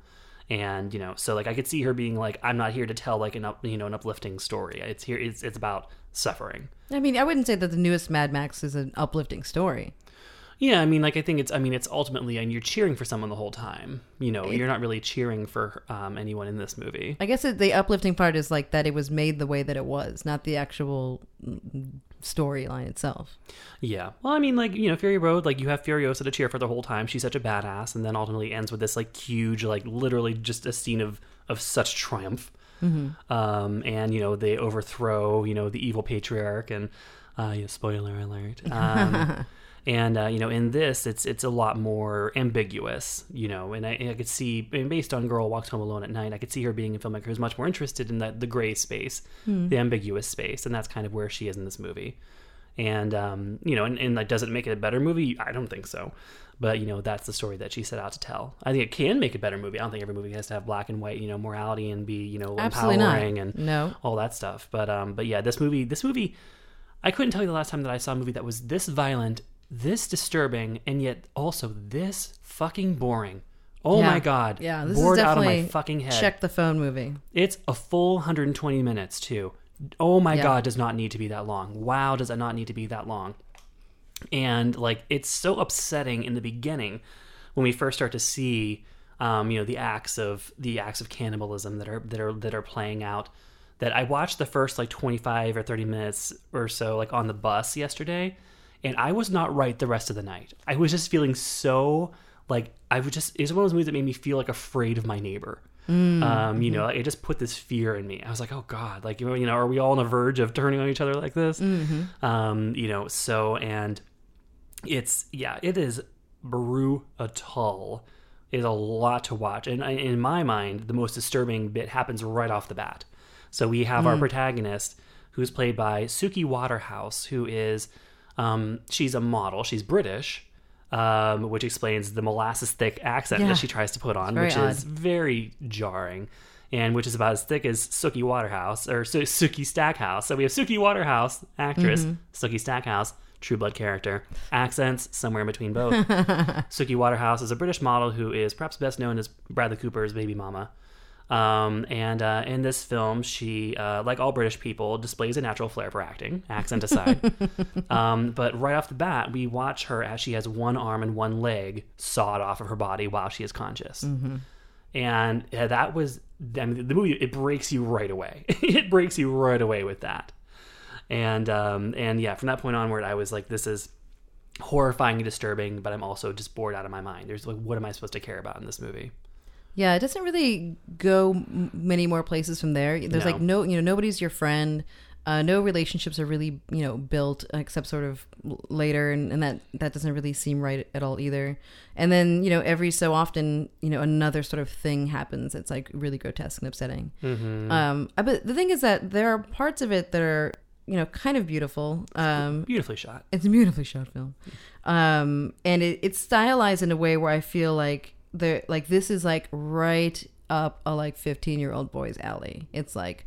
and you know so like i could see her being like i'm not here to tell like an up you know an uplifting story. It's here it's, it's about suffering. I mean, I wouldn't say that the newest Mad Max is an uplifting story. yeah i mean like i think it's i mean it's ultimately and you're cheering for someone the whole time. You know you're not really cheering for um, anyone in this movie. I guess it, the uplifting part is like that it was made the way that it was, not the actual storyline itself. yeah. Well i mean like you know fury road like you have furiosa to cheer for the whole time. She's such a badass and then ultimately ends with this like huge like literally just a scene of of such triumph um, and you know they overthrow you know the evil patriarch and uh, yeah, spoiler alert. *laughs* Um, and uh, you know in this it's it's a lot more ambiguous you know and I, and I could see and based on girl walks home alone at night I could see her being a filmmaker who's much more interested in that the gray space the ambiguous space and that's kind of where she is in this movie and um, you know and, and like does it make it a better movie I don't think so but you know that's the story that she set out to tell I think it can make a better movie I don't think every movie has to have black and white you know morality and be you know Absolutely not. and No. all that stuff. But um, but yeah, this movie, this movie, I couldn't tell you the last time that I saw a movie that was this violent, this disturbing, and yet also this fucking boring. Oh Yeah. my god, Yeah, this bored is out of definitely my fucking head. Check the phone movie. It's a full 120 minutes too. Oh my Yeah. god, does not need to be that long. Wow, does it not need to be that long? And like it's so upsetting in the beginning when we first start to see um, you know the acts of the acts of cannibalism that are that are that are playing out that I watched the first like 25 or 30 minutes or so like on the bus yesterday and I was not right the rest of the night. I was just feeling so like I was just it was one of those movies that made me feel like afraid of my neighbor. Um, you know, it just put this fear in me. I was like, oh God, like, you know, are we all on the verge of turning on each other like this? Um, you know, so, and it's, yeah, it is brutal. It is a lot to watch. And I- in my mind, the most disturbing bit happens right off the bat. So we have our protagonist who's played by Suki Waterhouse, who is, um, she's a model, she's British. Um, which explains the molasses thick accent Yeah. that she tries to put on, which odd. is very jarring, and which is about as thick as Suki Waterhouse or Su- Sookie Stackhouse. So we have Suki Waterhouse, actress, Mm-hmm. Sookie Stackhouse, True Blood character, accents somewhere in between both. *laughs* Suki Waterhouse is a British model who is perhaps best known as Bradley Cooper's baby mama. Um, and uh, in this film, she, uh, like all British people, displays a natural flair for acting, accent aside. *laughs* um, but right off the bat, we watch her as she has one arm and one leg sawed off of her body while she is conscious. And yeah, that was, I mean, the movie, it breaks you right away. *laughs* it breaks you right away with that. And, um, and yeah, from that point onward, I was like, this is, horrifying and disturbing, but I'm also just bored out of my mind. There's like, what am I supposed to care about in this movie? Yeah, it doesn't really go many more places from there. There's No. like no, you know, nobody's your friend. Uh, no relationships are really, you know, built except sort of later, and, and that that doesn't really seem right at all either. And then, you know, every so often, you know, another sort of thing happens. It's like really grotesque and upsetting. Mhm. Um, uh, but the thing is that there are parts of it that are, you know, kind of beautiful. Um, Beautifully shot. it's a beautifully shot film, um, and it, it's stylized in a way where I feel like the like this is like right up a like fifteen year old boy's alley. It's like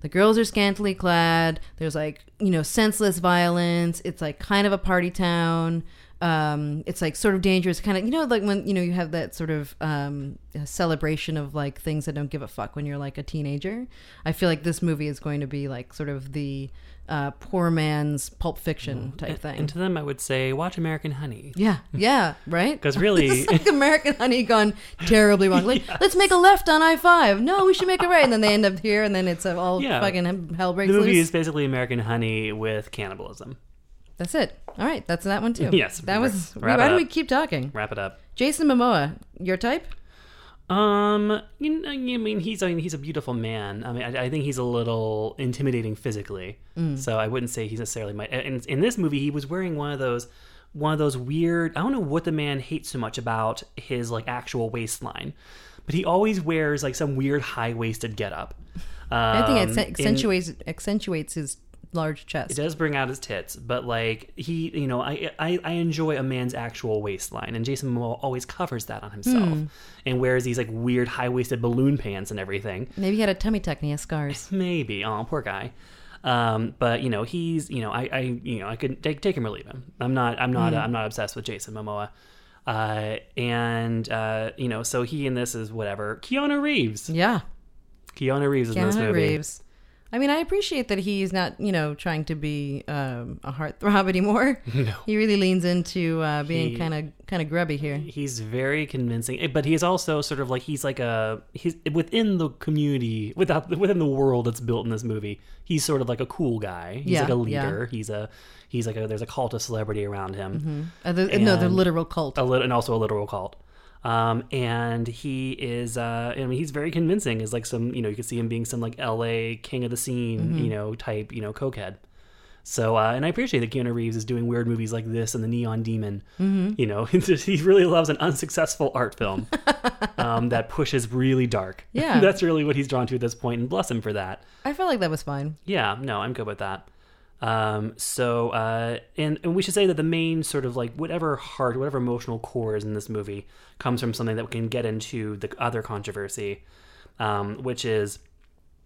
the girls are scantily clad. There's like you know senseless violence. It's like kind of a party town. Um, it's like sort of dangerous, kind of you know like when you know you have that sort of um, celebration of like things that don't give a fuck when you're like a teenager. I feel like this movie is going to be like sort of the uh, poor man's Pulp Fiction type And- thing. And to them, I would say, watch American Honey. Yeah, yeah, right. Because *laughs* really- it's like American Honey gone terribly wrong. Like, *laughs* let's make a left on I five. No, we should make a right, and then they end up here, and then it's all Yeah. fucking hell breaks loose. The movie loose. is basically American Honey with cannibalism. That's it. All right, that's that one too. *laughs* Yes, that was. why do we keep talking? Wrap it up. Jason Momoa, your type? Um, you know, I mean, he's I mean, he's a beautiful man. I mean, I, I think he's a little intimidating physically. Mm. So I wouldn't say he's necessarily my. In, in this movie, he was wearing one of those, one of those weird. I don't know what the man hates so much about his like actual waistline, but he always wears like some weird high waisted getup. Um, I think it in- accentuates accentuates his large chest. It does bring out his tits, but like he, you know, I, I I enjoy a man's actual waistline, and Jason Momoa always covers that on himself, Hmm. and wears these like weird high waisted balloon pants and everything. Maybe he had a tummy tuck and he has scars. *laughs* Maybe, oh poor guy. Um, but you know, he's you know, I, I you know, I could take, take him or leave him. I'm not, I'm not, Hmm. uh, I'm not obsessed with Jason Momoa. Uh, and uh, you know, so he in this is whatever. Keanu Reeves. Yeah. Keanu Reeves is in this movie. Reeves. I mean, I appreciate that he's not, you know, trying to be um, a heartthrob *laughs* anymore. No. He really leans into uh, being kind of kind of grubby here. He's very convincing, eh, but he's also sort of like he's like a he's within the community, without within the world that's built in this movie. He's sort of like a cool guy. He's Yeah, like a yeah. leader. He's a he's like a there's a cult of celebrity around him. Mhm. Uh, the- no, the literal cult. a lit- and also a literal cult. Um, and he is, uh, I mean, he's very convincing. Is like some, you know, you can see him being some like L.A. king of the scene, Mhm. you know, type, you know, cokehead. So, uh, and I appreciate that Keanu Reeves is doing weird movies like this and the Neon Demon. Mhm. You know, *laughs* he really loves an unsuccessful art film *laughs* um, that pushes really dark. Yeah. *laughs* that's really what he's drawn to at this point, and bless him for that. I felt like that was fine. Yeah, no, I'm good with that. Um, so, uh, and, and we should say that the main sort of like whatever heart, whatever emotional core is in this movie comes from something that we can get into the other controversy, um, which is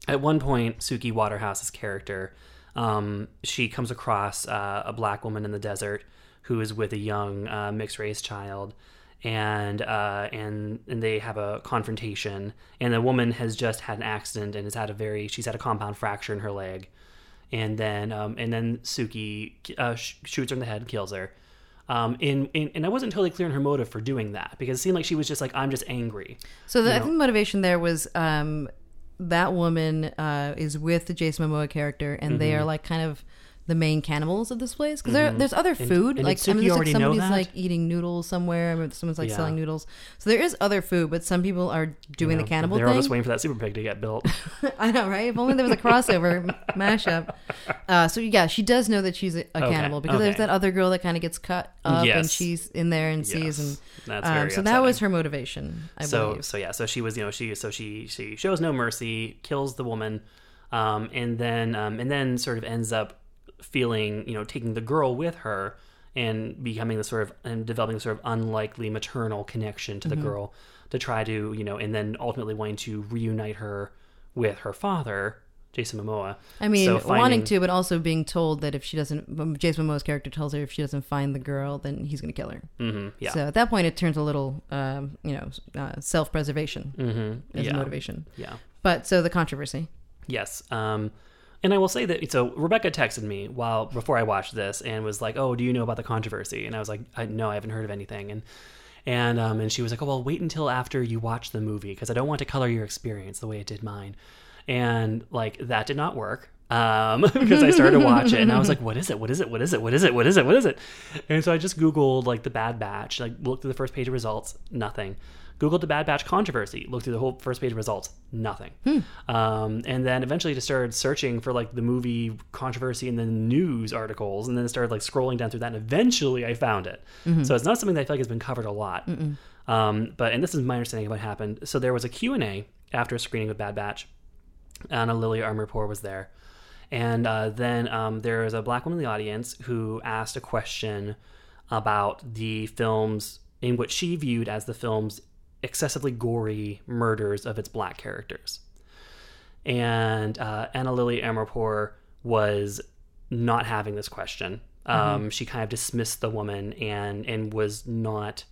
at one point, Suki Waterhouse's character, um, she comes across uh, a black woman in the desert who is with a young uh, mixed race child. And uh, and and they have a confrontation, and the woman has just had an accident and has had a very she's had a compound fracture in her leg, and then um, and then Suki uh, sh- shoots her in the head, and kills her. Um, in, in, and I wasn't totally clear on her motive for doing that because it seemed like she was just like I'm just angry. So the, I know? think the motivation there was um, that woman uh, is with the Jason Momoa character, and they Mhm. are like kind of the main cannibals of this place because there Mhm. there's other food. and like did I mean, like somebody's like eating noodles somewhere. I mean, someone's like Yeah. selling noodles. So there is other food, but some people are doing You know, the cannibal They're all just waiting for that super pig to get built. *laughs* I know, right? If only there was a crossover *laughs* mashup. Uh, so yeah, she does know that she's a, a Okay, cannibal because there's that other girl that kind of gets cut up and she's in there and sees and That's um, so that was her motivation, I so believe. so yeah so she was you know she so she she shows no mercy kills the woman um, and then um, and then sort of ends up feeling you know taking the girl with her and becoming the sort of and developing a sort of unlikely maternal connection to the Mhm. girl to try to you know and then ultimately wanting to reunite her with her father Jason Momoa I mean, So wanting to, but also being told that if she doesn't, um, Jason Momoa's character tells her if she doesn't find the girl, then he's going to kill her. Mhm, yeah. So at that point, it turns a little, um, you know, uh, self-preservation Mhm, as yeah, a motivation. yeah. But so the controversy. Yes. Um, and I will say that so Rebecca texted me while before I watched this and was like, "Oh, do you know about the controversy?" And I was like, I, "No, I haven't heard of anything." And and um, and she was like, "Oh, well, wait until after you watch the movie because I don't want to color your experience the way it did mine." And like that did not work. um, *laughs* because I started to watch it and I was like, what is it? What is it? What is it? What is it? What is it? What is it? And so I just Googled like the Bad Batch, like looked at the first page of results, nothing. Googled the Bad Batch controversy, looked through the whole first page of results, nothing. Um, and then eventually just started searching for like the movie controversy and then news articles, and then started like scrolling down through that, and eventually I found it. So it's not something that I feel like has been covered a lot. Um, but and this is my understanding of what happened. So there was a Q and A after a screening of Bad Batch. Anna Lily Amirpour was there. And uh, then um, there was a black woman in the audience who asked a question about the films in what she viewed as the film's excessively gory murders of its black characters. And uh, Anna Lily Amirpour was not having this question. Um, She kind of dismissed the woman and and was not.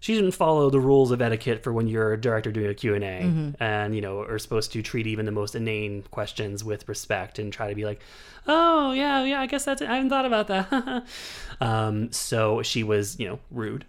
She didn't follow the rules of etiquette for when you're a director doing a Q&A and, you know, are supposed to treat even the most inane questions with respect and try to be like, oh, yeah, yeah, I guess that's it. I haven't thought about that. *laughs* um, so she was, you know, rude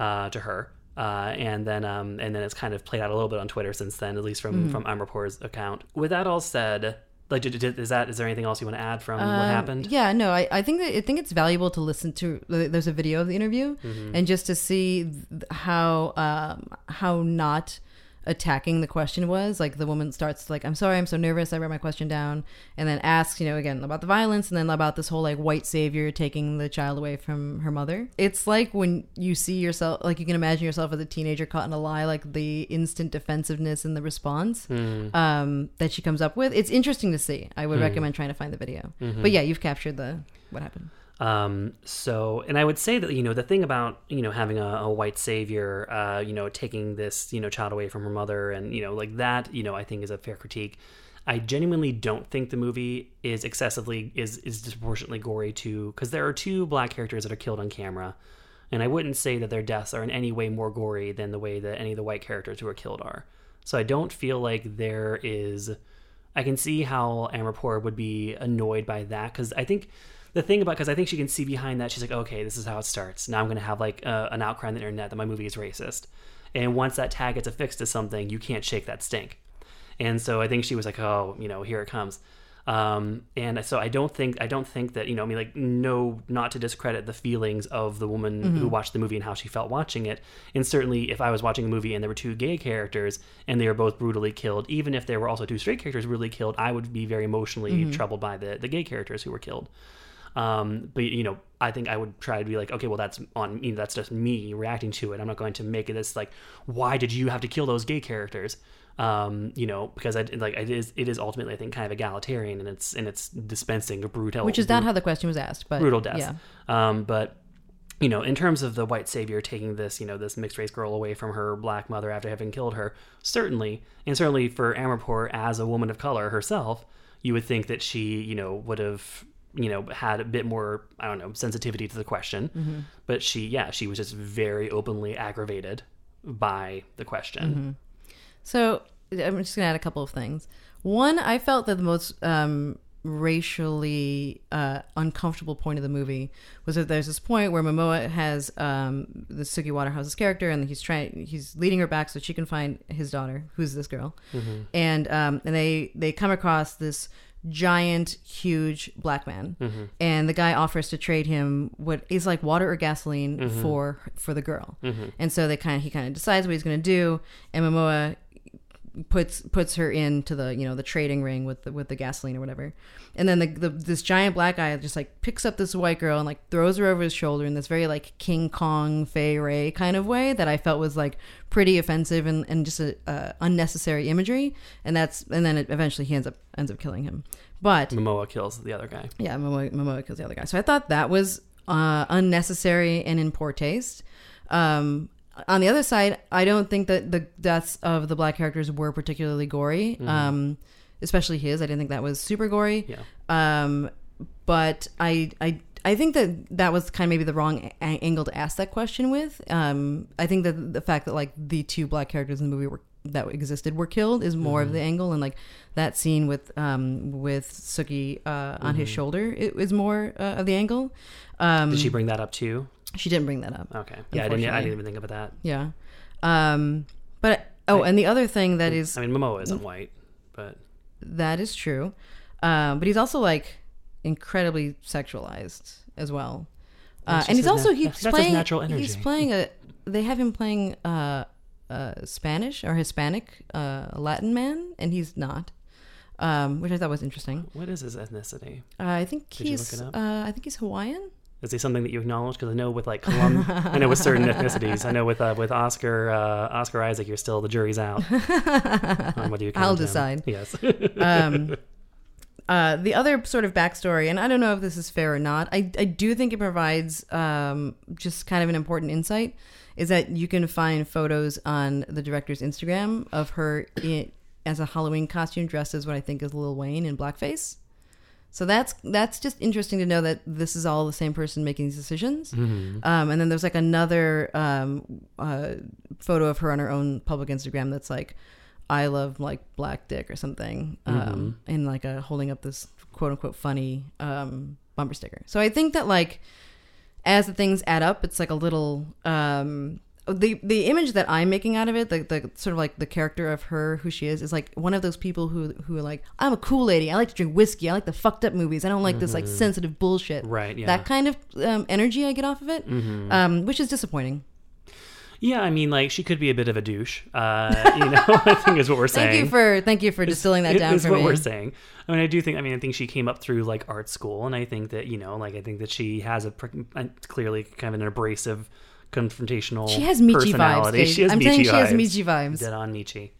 uh, to her. Uh, and then um, and then it's kind of played out a little bit on Twitter since then, at least from from Amirpour's account. With that all said, like, is that is there anything else you want to add from what happened? Um, Yeah, no, I, I think that I think it's valuable to listen to. There's a video of the interview, Mm-hmm. and just to see how um, how not attacking the question was. Like the woman starts like, "I'm sorry, I'm so nervous. I wrote my question down," and then asks, you know, again about the violence, and then about this whole like white savior taking the child away from her mother. It's like when you see yourself, like you can imagine yourself as a teenager caught in a lie, like the instant defensiveness in the response mm-hmm. um, that she comes up with. It's interesting to see. I would mm. recommend trying to find the video. Mm-hmm. But yeah, you've captured the what happened. Um, so, and I would say that, you know, the thing about, you know, having a, a white savior, uh, you know, taking this, you know, child away from her mother and, you know, like that, you know, I think is a fair critique. I genuinely don't think the movie is excessively, is, is disproportionately gory to, because there are two black characters that are killed on camera. And I wouldn't say that their deaths are in any way more gory than the way that any of the white characters who are killed are. So I don't feel like there is. I can see how Amirpour would be annoyed by that because I think the thing about because I think she can see behind that she's like, okay, this is how it starts. Now I'm going to have like uh, an outcry on the internet that my movie is racist, and once that tag gets affixed to something, you can't shake that stink. And so I think she was like, oh, you know, here it comes. Um, and so I don't think I don't think that you know I mean like no not to discredit the feelings of the woman who watched the movie and how she felt watching it and certainly if I was watching a movie and there were two gay characters and they were both brutally killed even if there were also two straight characters brutally killed I would be very emotionally troubled by the the gay characters who were killed um, but you know, I think I would try to be like, okay, well, that's on you know, that's just me reacting to it. I'm not going to make it this like, why did you have to kill those gay characters? Um, you know, because I like it is it is ultimately I think kind of egalitarian and it's and it's dispensing a brutal Which is not how the question was asked, but brutal death. Yeah. Um, but you know, in terms of the white savior taking this, you know, this mixed race girl away from her black mother after having killed her, certainly, and certainly for Amirpour as a woman of color herself, you would think that she, you know, would have, you know, had a bit more, I don't know, sensitivity to the question. But she, yeah, she was just very openly aggravated by the question. So I'm just gonna add a couple of things. One, I felt that the most um, racially uh, uncomfortable point of the movie was that there's this point where Momoa has um, the Suki Waterhouse's character, and he's trying, he's leading her back so she can find his daughter, who's this girl, and um, and they they come across this giant, huge black man, mm-hmm. and the guy offers to trade him what is like water or gasoline mm-hmm. for for the girl, mm-hmm. and so they kind of he kind of decides what he's going to do, and Momoa puts puts her into the you know the trading ring with the with the gasoline or whatever and then the, the this giant black guy just like picks up this white girl and like throws her over his shoulder in this very like king kong Fay Wray kind of way that i felt was like pretty offensive and, and just a uh, unnecessary imagery and that's and then it, eventually he ends up ends up killing him but Momoa kills the other guy. yeah, Momoa, Momoa kills the other guy. So I thought that was uh, unnecessary and in poor taste. Um, on the other side, I don't think that the deaths of the black characters were particularly gory, um, especially his. I didn't think that was super gory. Yeah. Um, but I, I, I think that that was kind of maybe the wrong a- angle to ask that question with. Um, I think that the fact that like the two black characters in the movie were that existed were killed is more of the angle, and like that scene with um with Suki uh, on his shoulder it is more uh, of the angle. Um, Did she bring that up too? She didn't bring that up. Okay. Yeah, I didn't. I didn't even think about that. Yeah. Um, but oh, and the other thing that is I mean, Momoa isn't white, but that is true. Um, but he's also like incredibly sexualized as well. Uh, and he's also he's playing natural He's playing a. They have him playing uh, uh, Spanish or Hispanic uh, Latin man, and he's not, um, which I thought was interesting. What is his ethnicity? Uh, I think Did he's. Uh, I think he's Hawaiian. Is this something that you acknowledge? Because I know with like Colum, I know with certain *laughs* ethnicities, I know with uh, with Oscar uh, Oscar Isaac, you're still the jury's out. *laughs* on whether you I'll him. decide. Yes. *laughs* um, uh, the other sort of backstory, and I don't know if this is fair or not. I, I do think it provides um, just kind of an important insight. Is that you can find photos on the director's Instagram of her in, as a Halloween costume dressed as what I think is Lil Wayne in blackface. So that's that's just interesting to know that this is all the same person making these decisions. Mhm. Um, and then there's like another um, uh, photo of her on her own public Instagram that's like, "I love like black dick" or something, um, and like a holding up this quote unquote funny um, bumper sticker. So I think that like as the things add up, it's like a little um, the the image that I'm making out of it, the, the sort of like the character of her, who she is, is like one of those people who who are like, I'm a cool lady. I like to drink whiskey. I like the fucked up movies. I don't like this like Mhm. sensitive bullshit. Right, yeah. That kind of um, energy I get off of it, Mhm. um, which is disappointing. yeah, I mean, like she could be a bit of a douche. Uh, you know, *laughs* I think is what we're saying. *laughs* Thank you for thank you for distilling that It down is for what me. we're saying. I mean, I do think. I mean, I think she came up through like art school, and I think that you know, like I think that she has a, a clearly kind of an abrasive, confrontational. She has Michi vibes. Kate. She has I'm Michi saying she has. Michi vibes. Dead on Michi.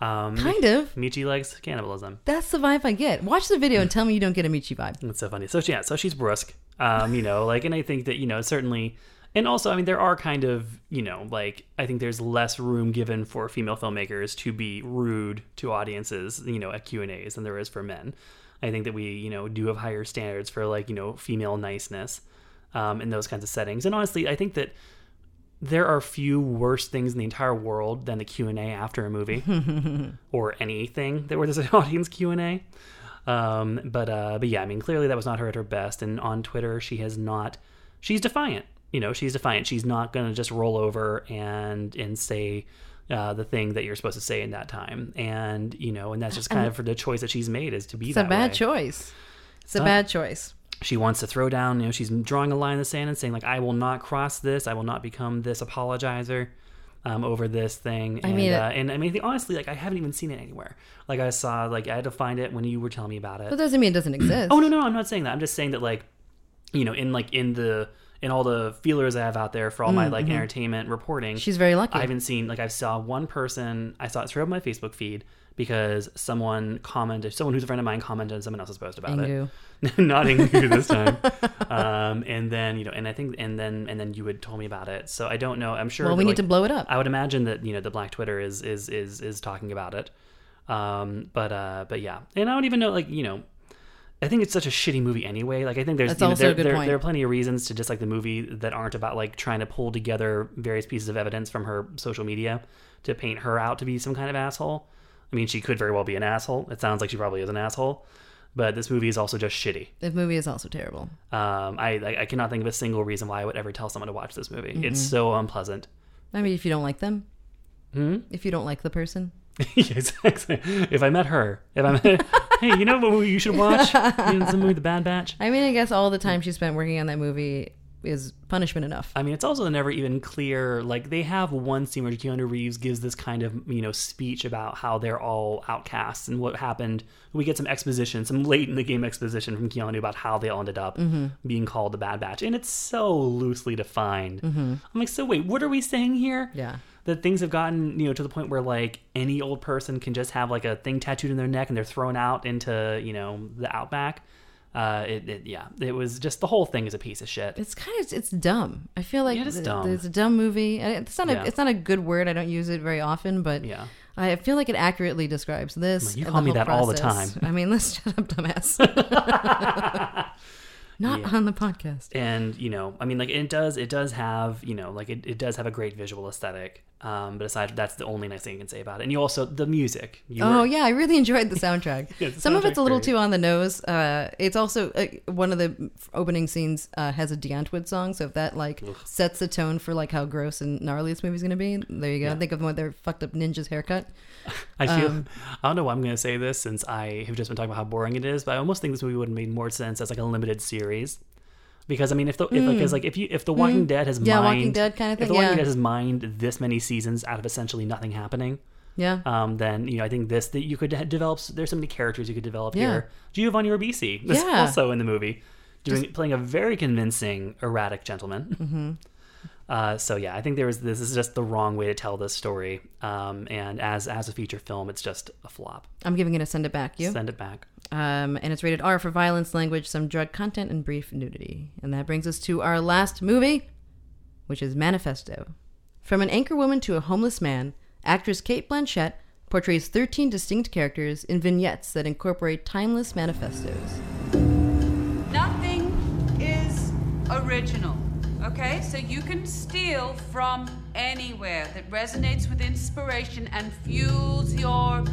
Um, Kind of. Michi likes cannibalism. That's the vibe I get. Watch the video and tell me you don't get a Michi vibe. It's so funny. So yeah, so she's brusque. Um, you know, like, and I think that you know certainly, and also, I mean, there are kind of you know, like, I think there's less room given for female filmmakers to be rude to audiences, you know, at Q and A's than there is for men. I think that we, you know, do have higher standards for like you know female niceness um, in those kinds of settings. And honestly, I think that there are few worse things in the entire world than the Q and A after a movie *laughs* or anything that where there's an *laughs* audience Q and A. Um, but uh, but yeah, I mean, clearly that was not her at her best. And on Twitter, she has not. She's defiant. You know, she's defiant. She's not going to just roll over and and say uh, the thing that you're supposed to say in that time. And you know, and that's just kind And- of for the choice that she's made is to be It's a bad way. choice. It's a not- bad choice. She wants to throw down. You know, she's drawing a line in the sand and saying like, "I will not cross this. I will not become this apologizer." Um, over this thing, I and mean, uh, and I mean, honestly, like I haven't even seen it anywhere. Like I saw, like I had to find it when you were telling me about it. But that doesn't mean it doesn't *clears throat* exist. Oh no, no, I'm not saying that. I'm just saying that like, you know, in like in the in all the feelers I have out there for all my Mm, like mhm. entertainment reporting. She's very lucky. I haven't seen like I saw one person. I saw it straight up my Facebook feed because someone commented, someone who's a friend of mine commented on someone else's post about Ingu. it. *laughs* Not Ingu this time. *laughs* *laughs* um, and then you know, and I think, and then and then you had told me about it. So I don't know. I'm sure. Well, that, we need like, to blow it up. I would imagine that you know the Black Twitter is is is is talking about it. Um, but uh, but yeah, and I don't even know like you know. I think it's such a shitty movie anyway. Like I think there's you know, there, there, there are plenty of reasons to dislike the movie that aren't about like trying to pull together various pieces of evidence from her social media to paint her out to be some kind of asshole. I mean, she could very well be an asshole. It sounds like she probably is an asshole, but this movie is also just shitty. The movie is also terrible. Um, I I I cannot think of a single reason why I would ever tell someone to watch this movie. It's Mhm. so unpleasant. I mean, if you don't like them, Hmm? if you don't like the person, *laughs* exactly. If I met her, if I met, *laughs* hey, you know what movie you should watch? *laughs* You know, the movie The Bad Batch. I mean, I guess all the time she spent working on that movie is punishment enough. I mean, it's also never even clear. Like they have one scene where Keanu Reeves gives this kind of you know speech about how they're all outcasts and what happened. We get some exposition, some late in the game exposition from Keanu about how they all ended up Mhm. being called the Bad Batch, and it's so loosely defined. Mhm. I'm like, so wait, what are we saying here? Yeah. That things have gotten you know to the point where like any old person can just have like a thing tattooed in their neck and they're thrown out into you know the outback. Uh, it, it yeah, it was just the whole thing is a piece of shit. It's kind of it's dumb. I feel like Yeah, it is th- dumb. It's a dumb movie. It's not a Yeah. it's not a good word. I don't use it very often, but Yeah. I feel like it accurately describes this. You call me that all the time. I mean, *laughs* let's shut up, dumbass. *laughs* Not Yeah. on the podcast. and you know i mean like it does it does have you know like it, it does have a great visual aesthetic um but aside that's the only nice thing you can say about it and you also the music you Oh were- yeah, I really enjoyed the soundtrack. *laughs* Yeah, the Some of it's a little great. too on the nose. Uh, it's also uh, one of the opening scenes uh, has a Die Antwoord song, so if that like sets the tone for like how gross and gnarly this movie's gonna be, there you go. Yeah. Think of what their fucked up ninja's haircut. *laughs* I feel Um, I don't know why I'm going to say this since I have just been talking about how boring it is, but I almost think this movie would have made more sense as like a limited series. Because I mean, if the if like, 'cause, like if you if the Walking Mm. Dead has Yeah, mined, Walking Dead kinda if thing, the Walking yeah. Dead has mined this many seasons out of essentially nothing happening, Yeah. um, then you know I think this that you could develop. There's so many characters you could develop Yeah. here. Giovanni Ribisi, is Yeah. also in the movie, doing playing a very convincing erratic gentleman. Mm-hmm. Uh, so yeah, I think there was this is just the wrong way to tell this story. Um, and as as a feature film, it's just a flop. I'm giving it a send it back. You. Send it back. Um, and it's rated R for violence, language, some drug content, and brief nudity. And that brings us to our last movie, which is Manifesto. From an anchor woman to a homeless man, actress Cate Blanchett portrays 13 distinct characters in vignettes that incorporate timeless manifestos. Nothing is original. Okay? So you can steal from anywhere that resonates with inspiration and fuels your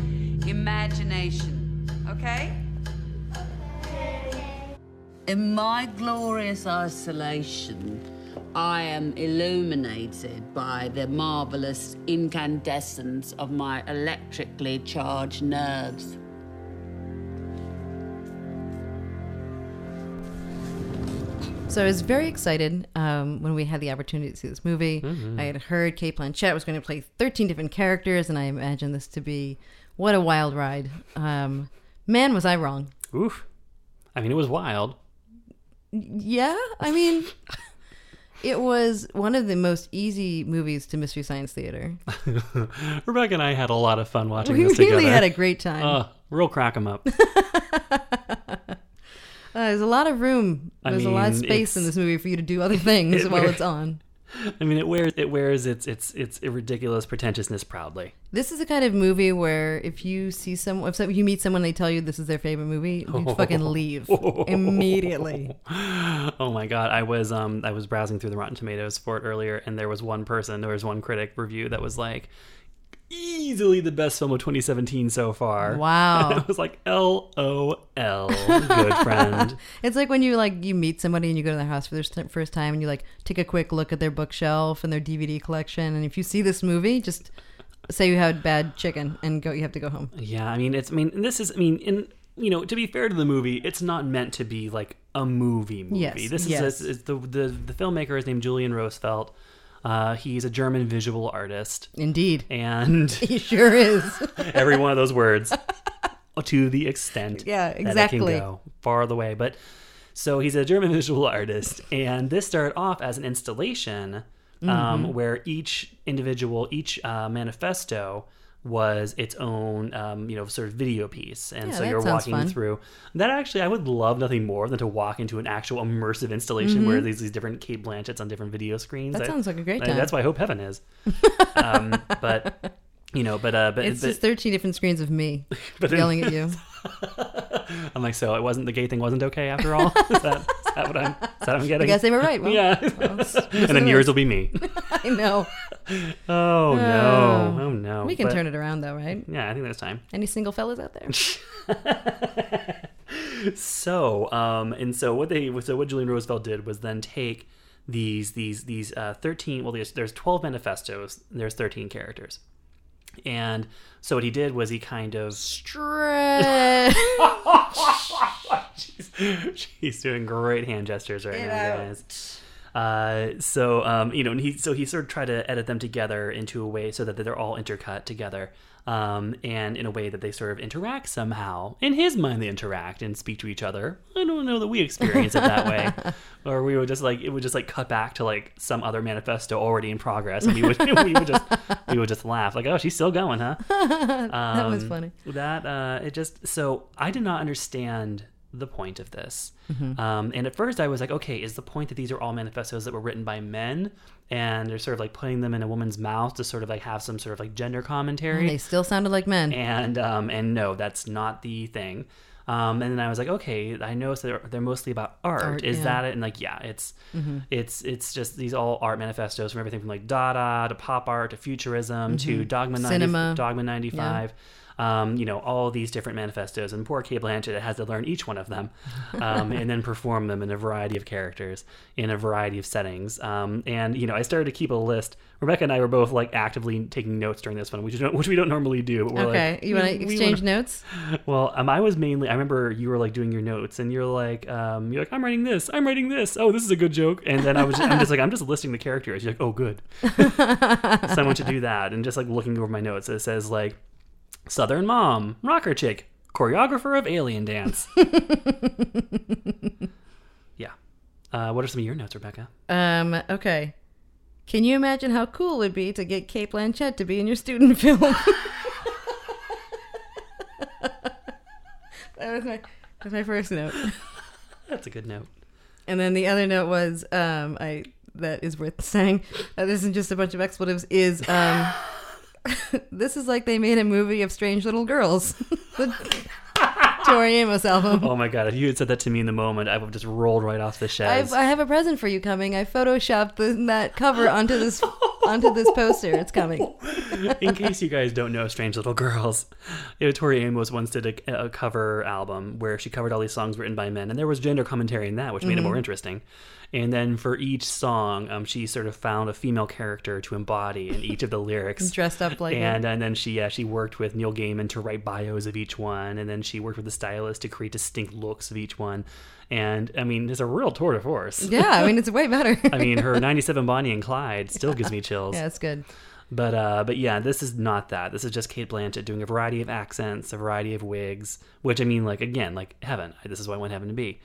imagination. Okay? In my glorious isolation, I am illuminated by the marvelous incandescence of my electrically charged nerves. So I was very excited um, when we had the opportunity to see this movie. Mm-hmm. I had heard Cate Blanchett was going to play 13 different characters, and I imagined this to be what a wild ride. Um, man, was I wrong. Oof. I mean, it was wild. Yeah, I mean, *laughs* it was one of the most easy movies to Mystery Science Theater. *laughs* Rebecca and I had a lot of fun watching We this really together. We really had a great time. Uh, real crack 'em up. *laughs* Uh, there's a lot of room. I There's a lot of space in this movie for you to do other *laughs* things it while it's on. *laughs* I mean, it wears it wears its its its ridiculous pretentiousness proudly. This is the kind of movie where if you see someone, if some- you meet someone, they tell you this is their favorite movie, you *laughs* fucking leave immediately. oh my god, I was um I was browsing through the Rotten Tomatoes for it earlier, and there was one person, there was one critic review that was like, easily the best film of 2017 so far. Wow. *laughs* And I was like, L O L, good *laughs* friend. It's like when you like you meet somebody and you go to their house for their first time and you like take a quick look at their bookshelf and their DVD collection, and if you see this movie, just say you had bad chicken and go. You have to go home. Yeah, I mean, it's I mean, this is I mean, in you know, to be fair to the movie, it's not meant to be like a movie movie. Yes, this is yes. is the the the filmmaker is named Julian Rosefeldt. Uh, he's a German visual artist. Indeed, and *laughs* he sure is. *laughs* every one of those words to the extent Yeah, that it can exactly. go far the way. But so he's a German *laughs* visual artist, and this started off as an installation um, Mhm. where each individual, each uh, manifesto was its own, um, you know, sort of video piece, and Yeah, so you're walking fun. through. That actually, I would love nothing more than to walk into an actual immersive installation where Mhm. these these different Cate Blanchetts on different video screens. That I- sounds like a great I- time. That's why I hope Heaven is. *laughs* um, but you know, but uh, but It's but, just thirteen different screens of me *laughs* But yelling at you. *laughs* I'm like, so it wasn't the gay thing wasn't okay after all. is, that, is that what I'm? Is that what I'm getting? guess they were right. Well, yeah. well, and then yours will be me. I know. *laughs* Oh no! Oh no! We can But- turn it around though, right? Yeah, I think there's time. Any single fellas out there? *laughs* So, um, and so what they, so what Julian Rosefeldt did was then take these, these, these, uh, 13, well, there's, there's 12 manifestos, there's 13 characters. And so what he did was he kind of Stretch. *laughs* she's, she's doing great hand gestures right Get now, out. guys. Uh, so um, you know, and he so he sort of tried to edit them together into a way so that they're all intercut together, um, and in a way that they sort of interact somehow. In his mind, they interact and speak to each other. I don't know that we experience it that way, *laughs* or we would just like it would just like cut back to like some other manifesto already in progress, and we would *laughs* we would just we would just laugh like, oh, she's still going, huh? *laughs* that was Um, funny. That uh, it just so I did not understand the point of this. Mhm. Um, and at first I was like, okay, is the point that these are all manifestos that were written by men and they're sort of like putting them in a woman's mouth to sort of like have some sort of like gender commentary? And they still sounded like men. And um, and no, that's not the thing. Um, and then I was like, okay, I know they're, they're mostly about art. Art, Is yeah. that it? And like, yeah, it's it's it's just these all art manifestos from everything from like Dada to pop art to futurism to Dogma 90, Cinema. Dogma ninety five. Um, you know all these different manifestos, and poor Cate Blanchett has to learn each one of them, um, and then perform them in a variety of characters in a variety of settings. Um, and you know, I started to keep a list. Rebecca and I were both like actively taking notes during this one, which, is, which we don't normally do. But we're Okay, like, you want to exchange wanna- notes? well, um, I was mainly. I remember you were like doing your notes, and you're like, um, you're like, I'm writing this, I'm writing this. Oh, this is a good joke. And then I was, I'm just like, I'm just listing the characters. You're like, oh, good. *laughs* so I went to do that, and just like looking over my notes, it says like, Southern mom, rocker chick, choreographer of alien dance. *laughs* yeah. Uh, what are some of your notes, Rebecca? Um, okay. Can you imagine how cool it would be to get Cate Blanchett to be in your student *laughs* film? that was my that was my first note. That's a good note. And then the other note was um I that is worth saying. Uh, this isn't just a bunch of expletives. Is um *laughs* this is like they made a movie of Strange Little Girls. *laughs* the Tori Amos album. Oh my god! If you had said that to me in the moment, I would have just rolled right off the chaise. I have a present for you coming. I photoshopped the, that cover onto this onto this poster. It's coming. *laughs* in case you guys don't know Strange Little Girls, you know, Tori Amos once did a, a cover album where she covered all these songs written by men, and there was gender commentary in that, which made it Mm-hmm. more interesting. And then for each song, um, she sort of found a female character to embody in each of the lyrics. *laughs* Dressed up like and it. and then she yeah she worked with Neil Gaiman to write bios of each one, and then she worked with the stylist to create distinct looks of each one. And I mean, it's a real tour de force. Yeah, I mean it's way better. *laughs* I mean, her *laughs* '97 Bonnie and Clyde still gives me chills. yeah, it's good. But uh, but yeah, this is not that. This is just Cate Blanchett doing a variety of accents, a variety of wigs. Which I mean, like again, like heaven. This is what I want heaven to be.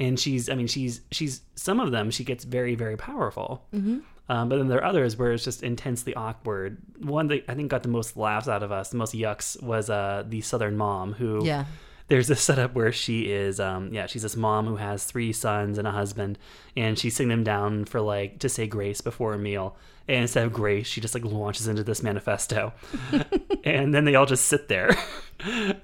And she's, I mean, she's she's some of them she gets very very powerful. Mm-hmm. Um, but then there are others where it's just intensely awkward. One that I think got the most laughs out of us, the most yucks, was uh, the Southern mom who Yeah. there's this setup where she is um yeah she's this mom who has three sons and a husband and she's sitting them down for like to say grace before a meal and instead of grace she just like launches into this manifesto. *laughs* And then they all just sit there. *laughs*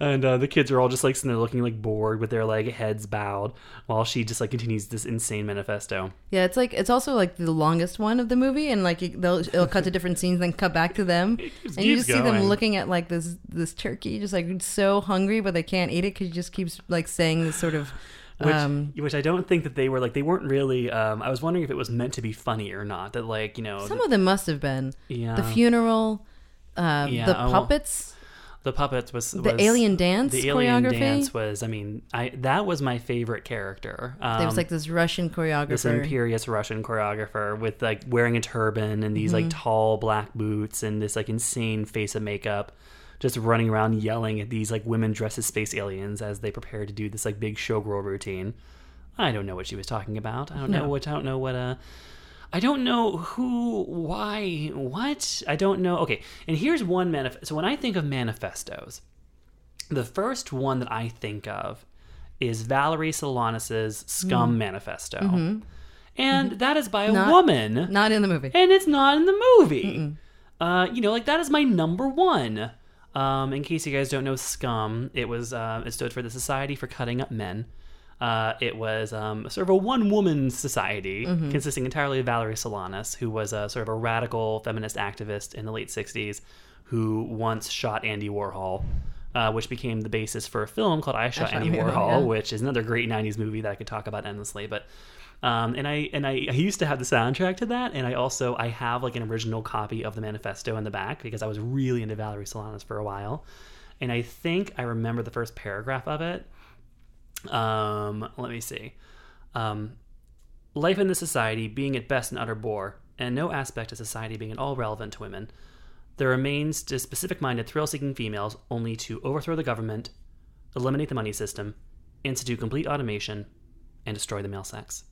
And uh, the kids are all just like sitting there looking like bored with their like heads bowed while she just like continues this insane manifesto. Yeah, it's like it's also like the longest one of the movie, and like it- they'll it'll cut to different scenes, then cut back to them, *laughs* and you just see them looking at like this this turkey, just like so hungry, but they can't eat it because he just keeps like saying this sort of. Which, um, which I don't think that they were like they weren't really. Um, I was wondering if it was meant to be funny or not. That like you know some of them must have been Yeah. the funeral, uh, Yeah, the oh, well, puppets. the puppets was The alien dance The alien dance was. I mean, I that was my favorite character. Um, there was like this Russian choreographer. this imperious Russian choreographer with like wearing a turban and these like tall black boots and this like insane face of makeup, just running around yelling at these like women dressed as space aliens as they prepare to do this like big showgirl routine. I don't know what she was talking about. I don't know what I don't know what uh I don't know who, why, what. I don't know. Okay, and here's one manifesto. So when I think of manifestos, the first one that I think of is Valerie Solanas' Scum Manifesto. And that is by a Mm-hmm. Not- woman. not in the movie. And it's not in the movie. Uh, you know, like that is my number one. Um, in case you guys don't know Scum, it was uh, it stood for the Society for Cutting Up Men. Uh, it was um, sort of a one woman society Mm-hmm. consisting entirely of Valerie Solanas, who was a sort of a radical feminist activist in the late 60s who once shot Andy Warhol. Uh, which became the basis for a film called I Shot, Shot Andy Warhol, yeah. which is another great '90s movie that I could talk about endlessly. But um, and I and I, I used to have the soundtrack to that, and I also I have like an original copy of the manifesto in the back because I was really into Valerie Solanas for a while, and I think I remember the first paragraph of it. Um, let me see. Um, life in this society being at best an utter bore, and no aspect of society being at all relevant to women. There remains to specific minded, thrill seeking females only to overthrow the government, eliminate the money system, institute complete automation, and destroy the male sex.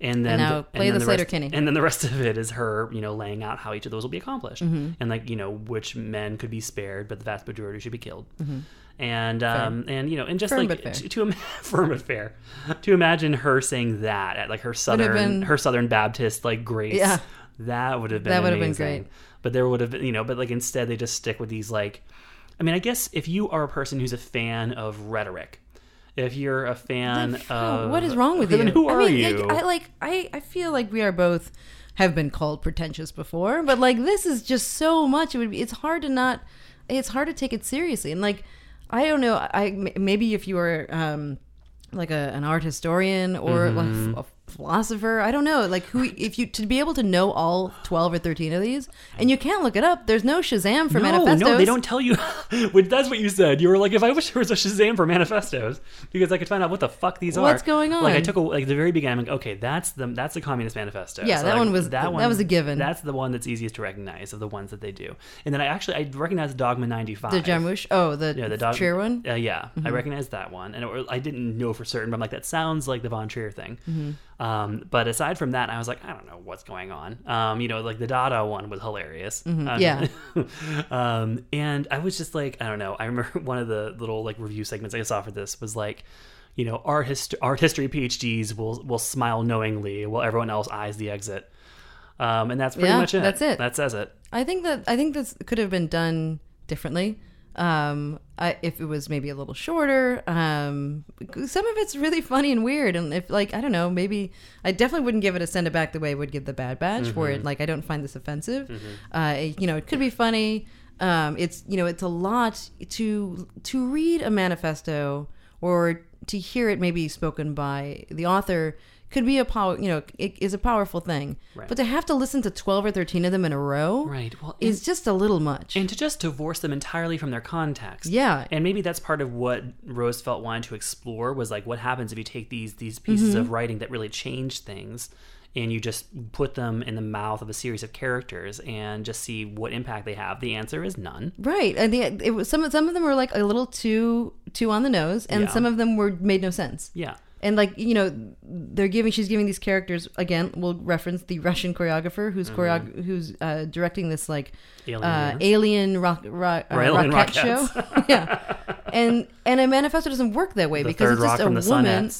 And then now the, play then the Slater rest, Kinney. And then the rest of it is her, you know, laying out how each of those will be accomplished, Mm-hmm. and like you know which men could be spared, but the vast majority should be killed. Mm-hmm. And um and you know and just Firm like to, to *laughs* firm but fair to imagine her saying that at like her southern been- her southern Baptist like grace Yeah. that would have been That would have been great. But there would have been, you know, but like instead they just stick with these like I mean, I guess if you are a person who's a fan of rhetoric, if you're a fan of what is wrong with I you? Who I are mean, you? Like, I like I I feel like we are both have been called pretentious before, but like this is just so much. It would be. It's hard to not. It's hard to take it seriously, and like I don't know. I maybe if you were um like a, an art historian or Mhm. like a philosopher, I don't know. Like who if you to be able to know all twelve or thirteen of these, and you can't look it up. There's no Shazam for no, manifestos. no, they don't tell you. *laughs* Which That's what you said. You were like, if I wish there was a Shazam for manifestos, because I could find out what the fuck these are. What's going on? Like I took a, like the very beginning. I'm like, okay, that's the that's the Communist Manifesto. Yeah, So, that like, one was- that one that was a given. That's the one that's easiest to recognize of the ones that they do. And then I actually I recognized Dogma 95. The Jarmusch? Oh, the yeah, the Dog- Trier one? Uh, yeah, I Mhm. recognized that one, and it, I didn't know for certain, but I'm like, that sounds like the Von Trier thing. Mhm. Um, but aside from that, I was like, I don't know what's going on. Um, you know, like the Dada one was hilarious. Mhm, Uh, yeah. *laughs* um, and I was just like, I don't know. I remember *laughs* one of the little like review segments I saw for this was like, you know, art hist- art history PhDs will will smile knowingly while everyone else eyes the exit. Um, and that's pretty Yeah, much it. that's it. That says it. I think that I think this could have been done differently. Um, I, if it was maybe a little shorter, um, some of it's really funny and weird. And if like I don't know, maybe I definitely wouldn't give it a send it back the way I would give the Bad Batch, where it Mhm. like I don't find this offensive. Mhm. Uh, it- you know, it could be funny. Um, it's you know, it's a lot to to read a manifesto or to hear it maybe spoken by the author could be a power you know it is a powerful thing Right. but to have to listen to 12 or 13 of them in a row Right. Well, is just a little much and to just divorce them entirely from their context. Yeah. and maybe that's part of what Rosefeldt wanted to explore was like what happens if you take these these pieces Mhm. of writing that really change things and you just put them in the mouth of a series of characters and just see what impact they have. The answer is none. right and the, it was some of some of them were like a little too too on the nose and Yeah. some of them were made no sense Yeah. And like you know they're giving she's giving these characters again we'll reference the russian choreographer who's choreo- who's uh, directing this like Mm-hmm. Alien uh, alien rock, rock, uh, alien rocket show? *laughs* Yeah. And and a manifesto doesn't work that way The because it's just a woman. *laughs*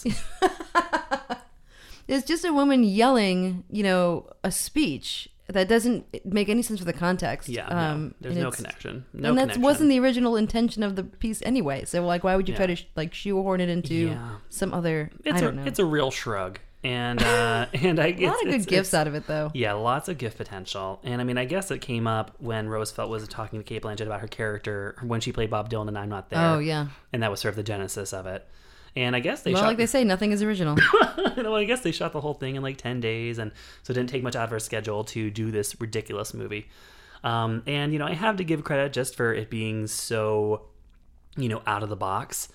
it's just a woman yelling you know a speech that doesn't make any sense for the context Yeah, no, um there's no connection. No and that wasn't the original intention of the piece anyway so like why would you try to sh- like shoehorn it into Yeah. some other It's i a don't know it's a real shrug. And *laughs* uh, and I A lot of good it's- gifts it's- out of it, though. Yeah, lots of gift potential. And I mean, I guess it came up when Rosefeldt was talking to Cate Blanchett about her character when she played Bob Dylan and I'm Not There. Oh, yeah. and that was sort of the genesis of it. And I guess they well shot like they say nothing is original *laughs* well, I guess they shot the whole thing in like 10 days, and so it didn't take much out of her schedule to do this ridiculous movie. Um, and, you know, I have to give credit just for it being so, you know, out of the box.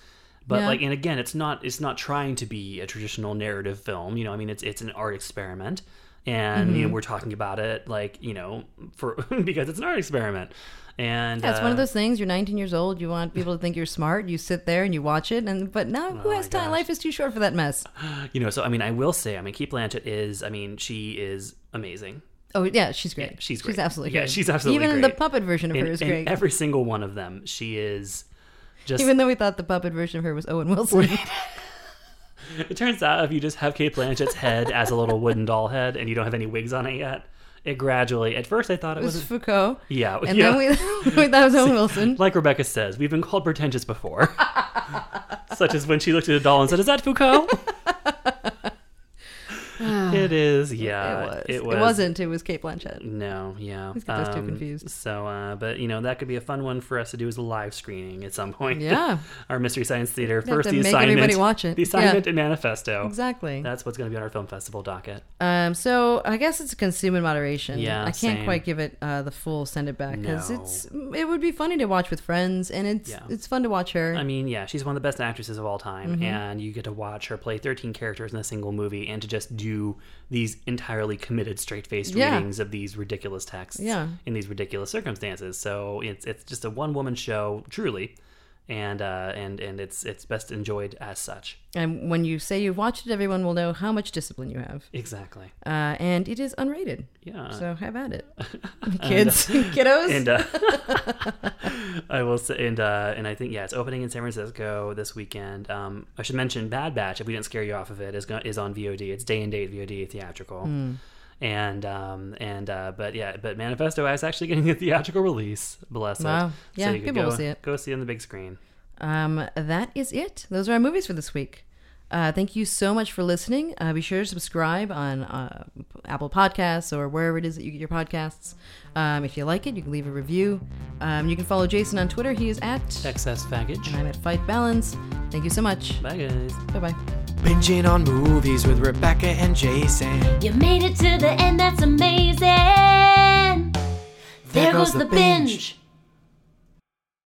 But Yeah. like, and again, it's not it's not trying to be a traditional narrative film. You know, I mean, it's it's an art experiment, and you know, Mhm. we're talking about it like you know for *laughs* because it's an art experiment. And yeah, it's one of uh, those things you're 19 years old you want people to think you're smart you sit there and you watch it and but now Oh who has time life is too short for that mess *gasps* you know, so I mean, I will say, I mean, Cate Blanchett is, I mean, she is amazing. oh yeah she's great She's great. she's absolutely yeah, great she's absolutely great. even great. the puppet version of her is in great Every single one of them, she is just. even though we thought the puppet version of her was Owen Wilson *laughs* it turns out if you just have Cate Blanchett's head as a little wooden doll head and you don't have any wigs on it yet, it gradually. At first, I thought it, It was was Foucault. Yeah, And yeah. then we- *laughs* we thought it was Owen Wilson. Like Rebecca says, we've been called pretentious before, *laughs* such as when she looked at a doll and said, "Is that Foucault?" *laughs* *sighs* it is, yeah. it was. It was. wasn't it was Cate Blanchett No, yeah. Let's get those two Um, confused. So, uh, but you know, that could be a fun one for us to do as a live screening at some point. Yeah. *laughs* our Mystery Science Theater. Have First, the make assignment. everybody watch it. The assignment Yeah. and manifesto. Exactly. That's what's going to be on our film festival docket. Um, so I guess it's consume in moderation. Yeah, I can't same. quite give it uh, the full send it back because No. it's it would be funny to watch with friends and it's Yeah. it's fun to watch her. I mean, yeah, she's one of the best actresses of all time, Mhm. and you get to watch her play 13 characters in a single movie and to just do these entirely committed, straight faced Yeah. readings of these ridiculous texts Yeah. in these ridiculous circumstances. So it's it's just a one woman show, truly, and uh, and and it's it's best enjoyed as such. and when you say you've watched it, everyone will know how much discipline you have. Exactly. Uh, and it is unrated. Yeah. So have at it, *laughs* *laughs* And, kids, uh, kiddos. And uh, *laughs* I will say, and uh, and I think yeah, it's opening in San Francisco this weekend. Um, I should mention Bad Batch. If we didn't scare you off of it, is go- is on VOD. It's day and date VOD theatrical. Hmm. And um and uh but yeah, but Manifesto is actually getting a theatrical release. Bless it. Wow. Yeah, you could people will go- see it. Go see it on the big screen. Um, that is it. Those are our movies for this week. Uh, thank you so much for listening. Uh, be sure to subscribe on uh, Apple Podcasts or wherever it is that you get your podcasts. Um, if you like it, you can leave a review. Um, you can follow Jason on Twitter. He is at Excess Baggage. and I'm at Fight Balance. Thank you so much. Bye guys. Bye bye. Binging on movies with Rebecca and Jason. You made it to the end, that's amazing. There, goes, the binge.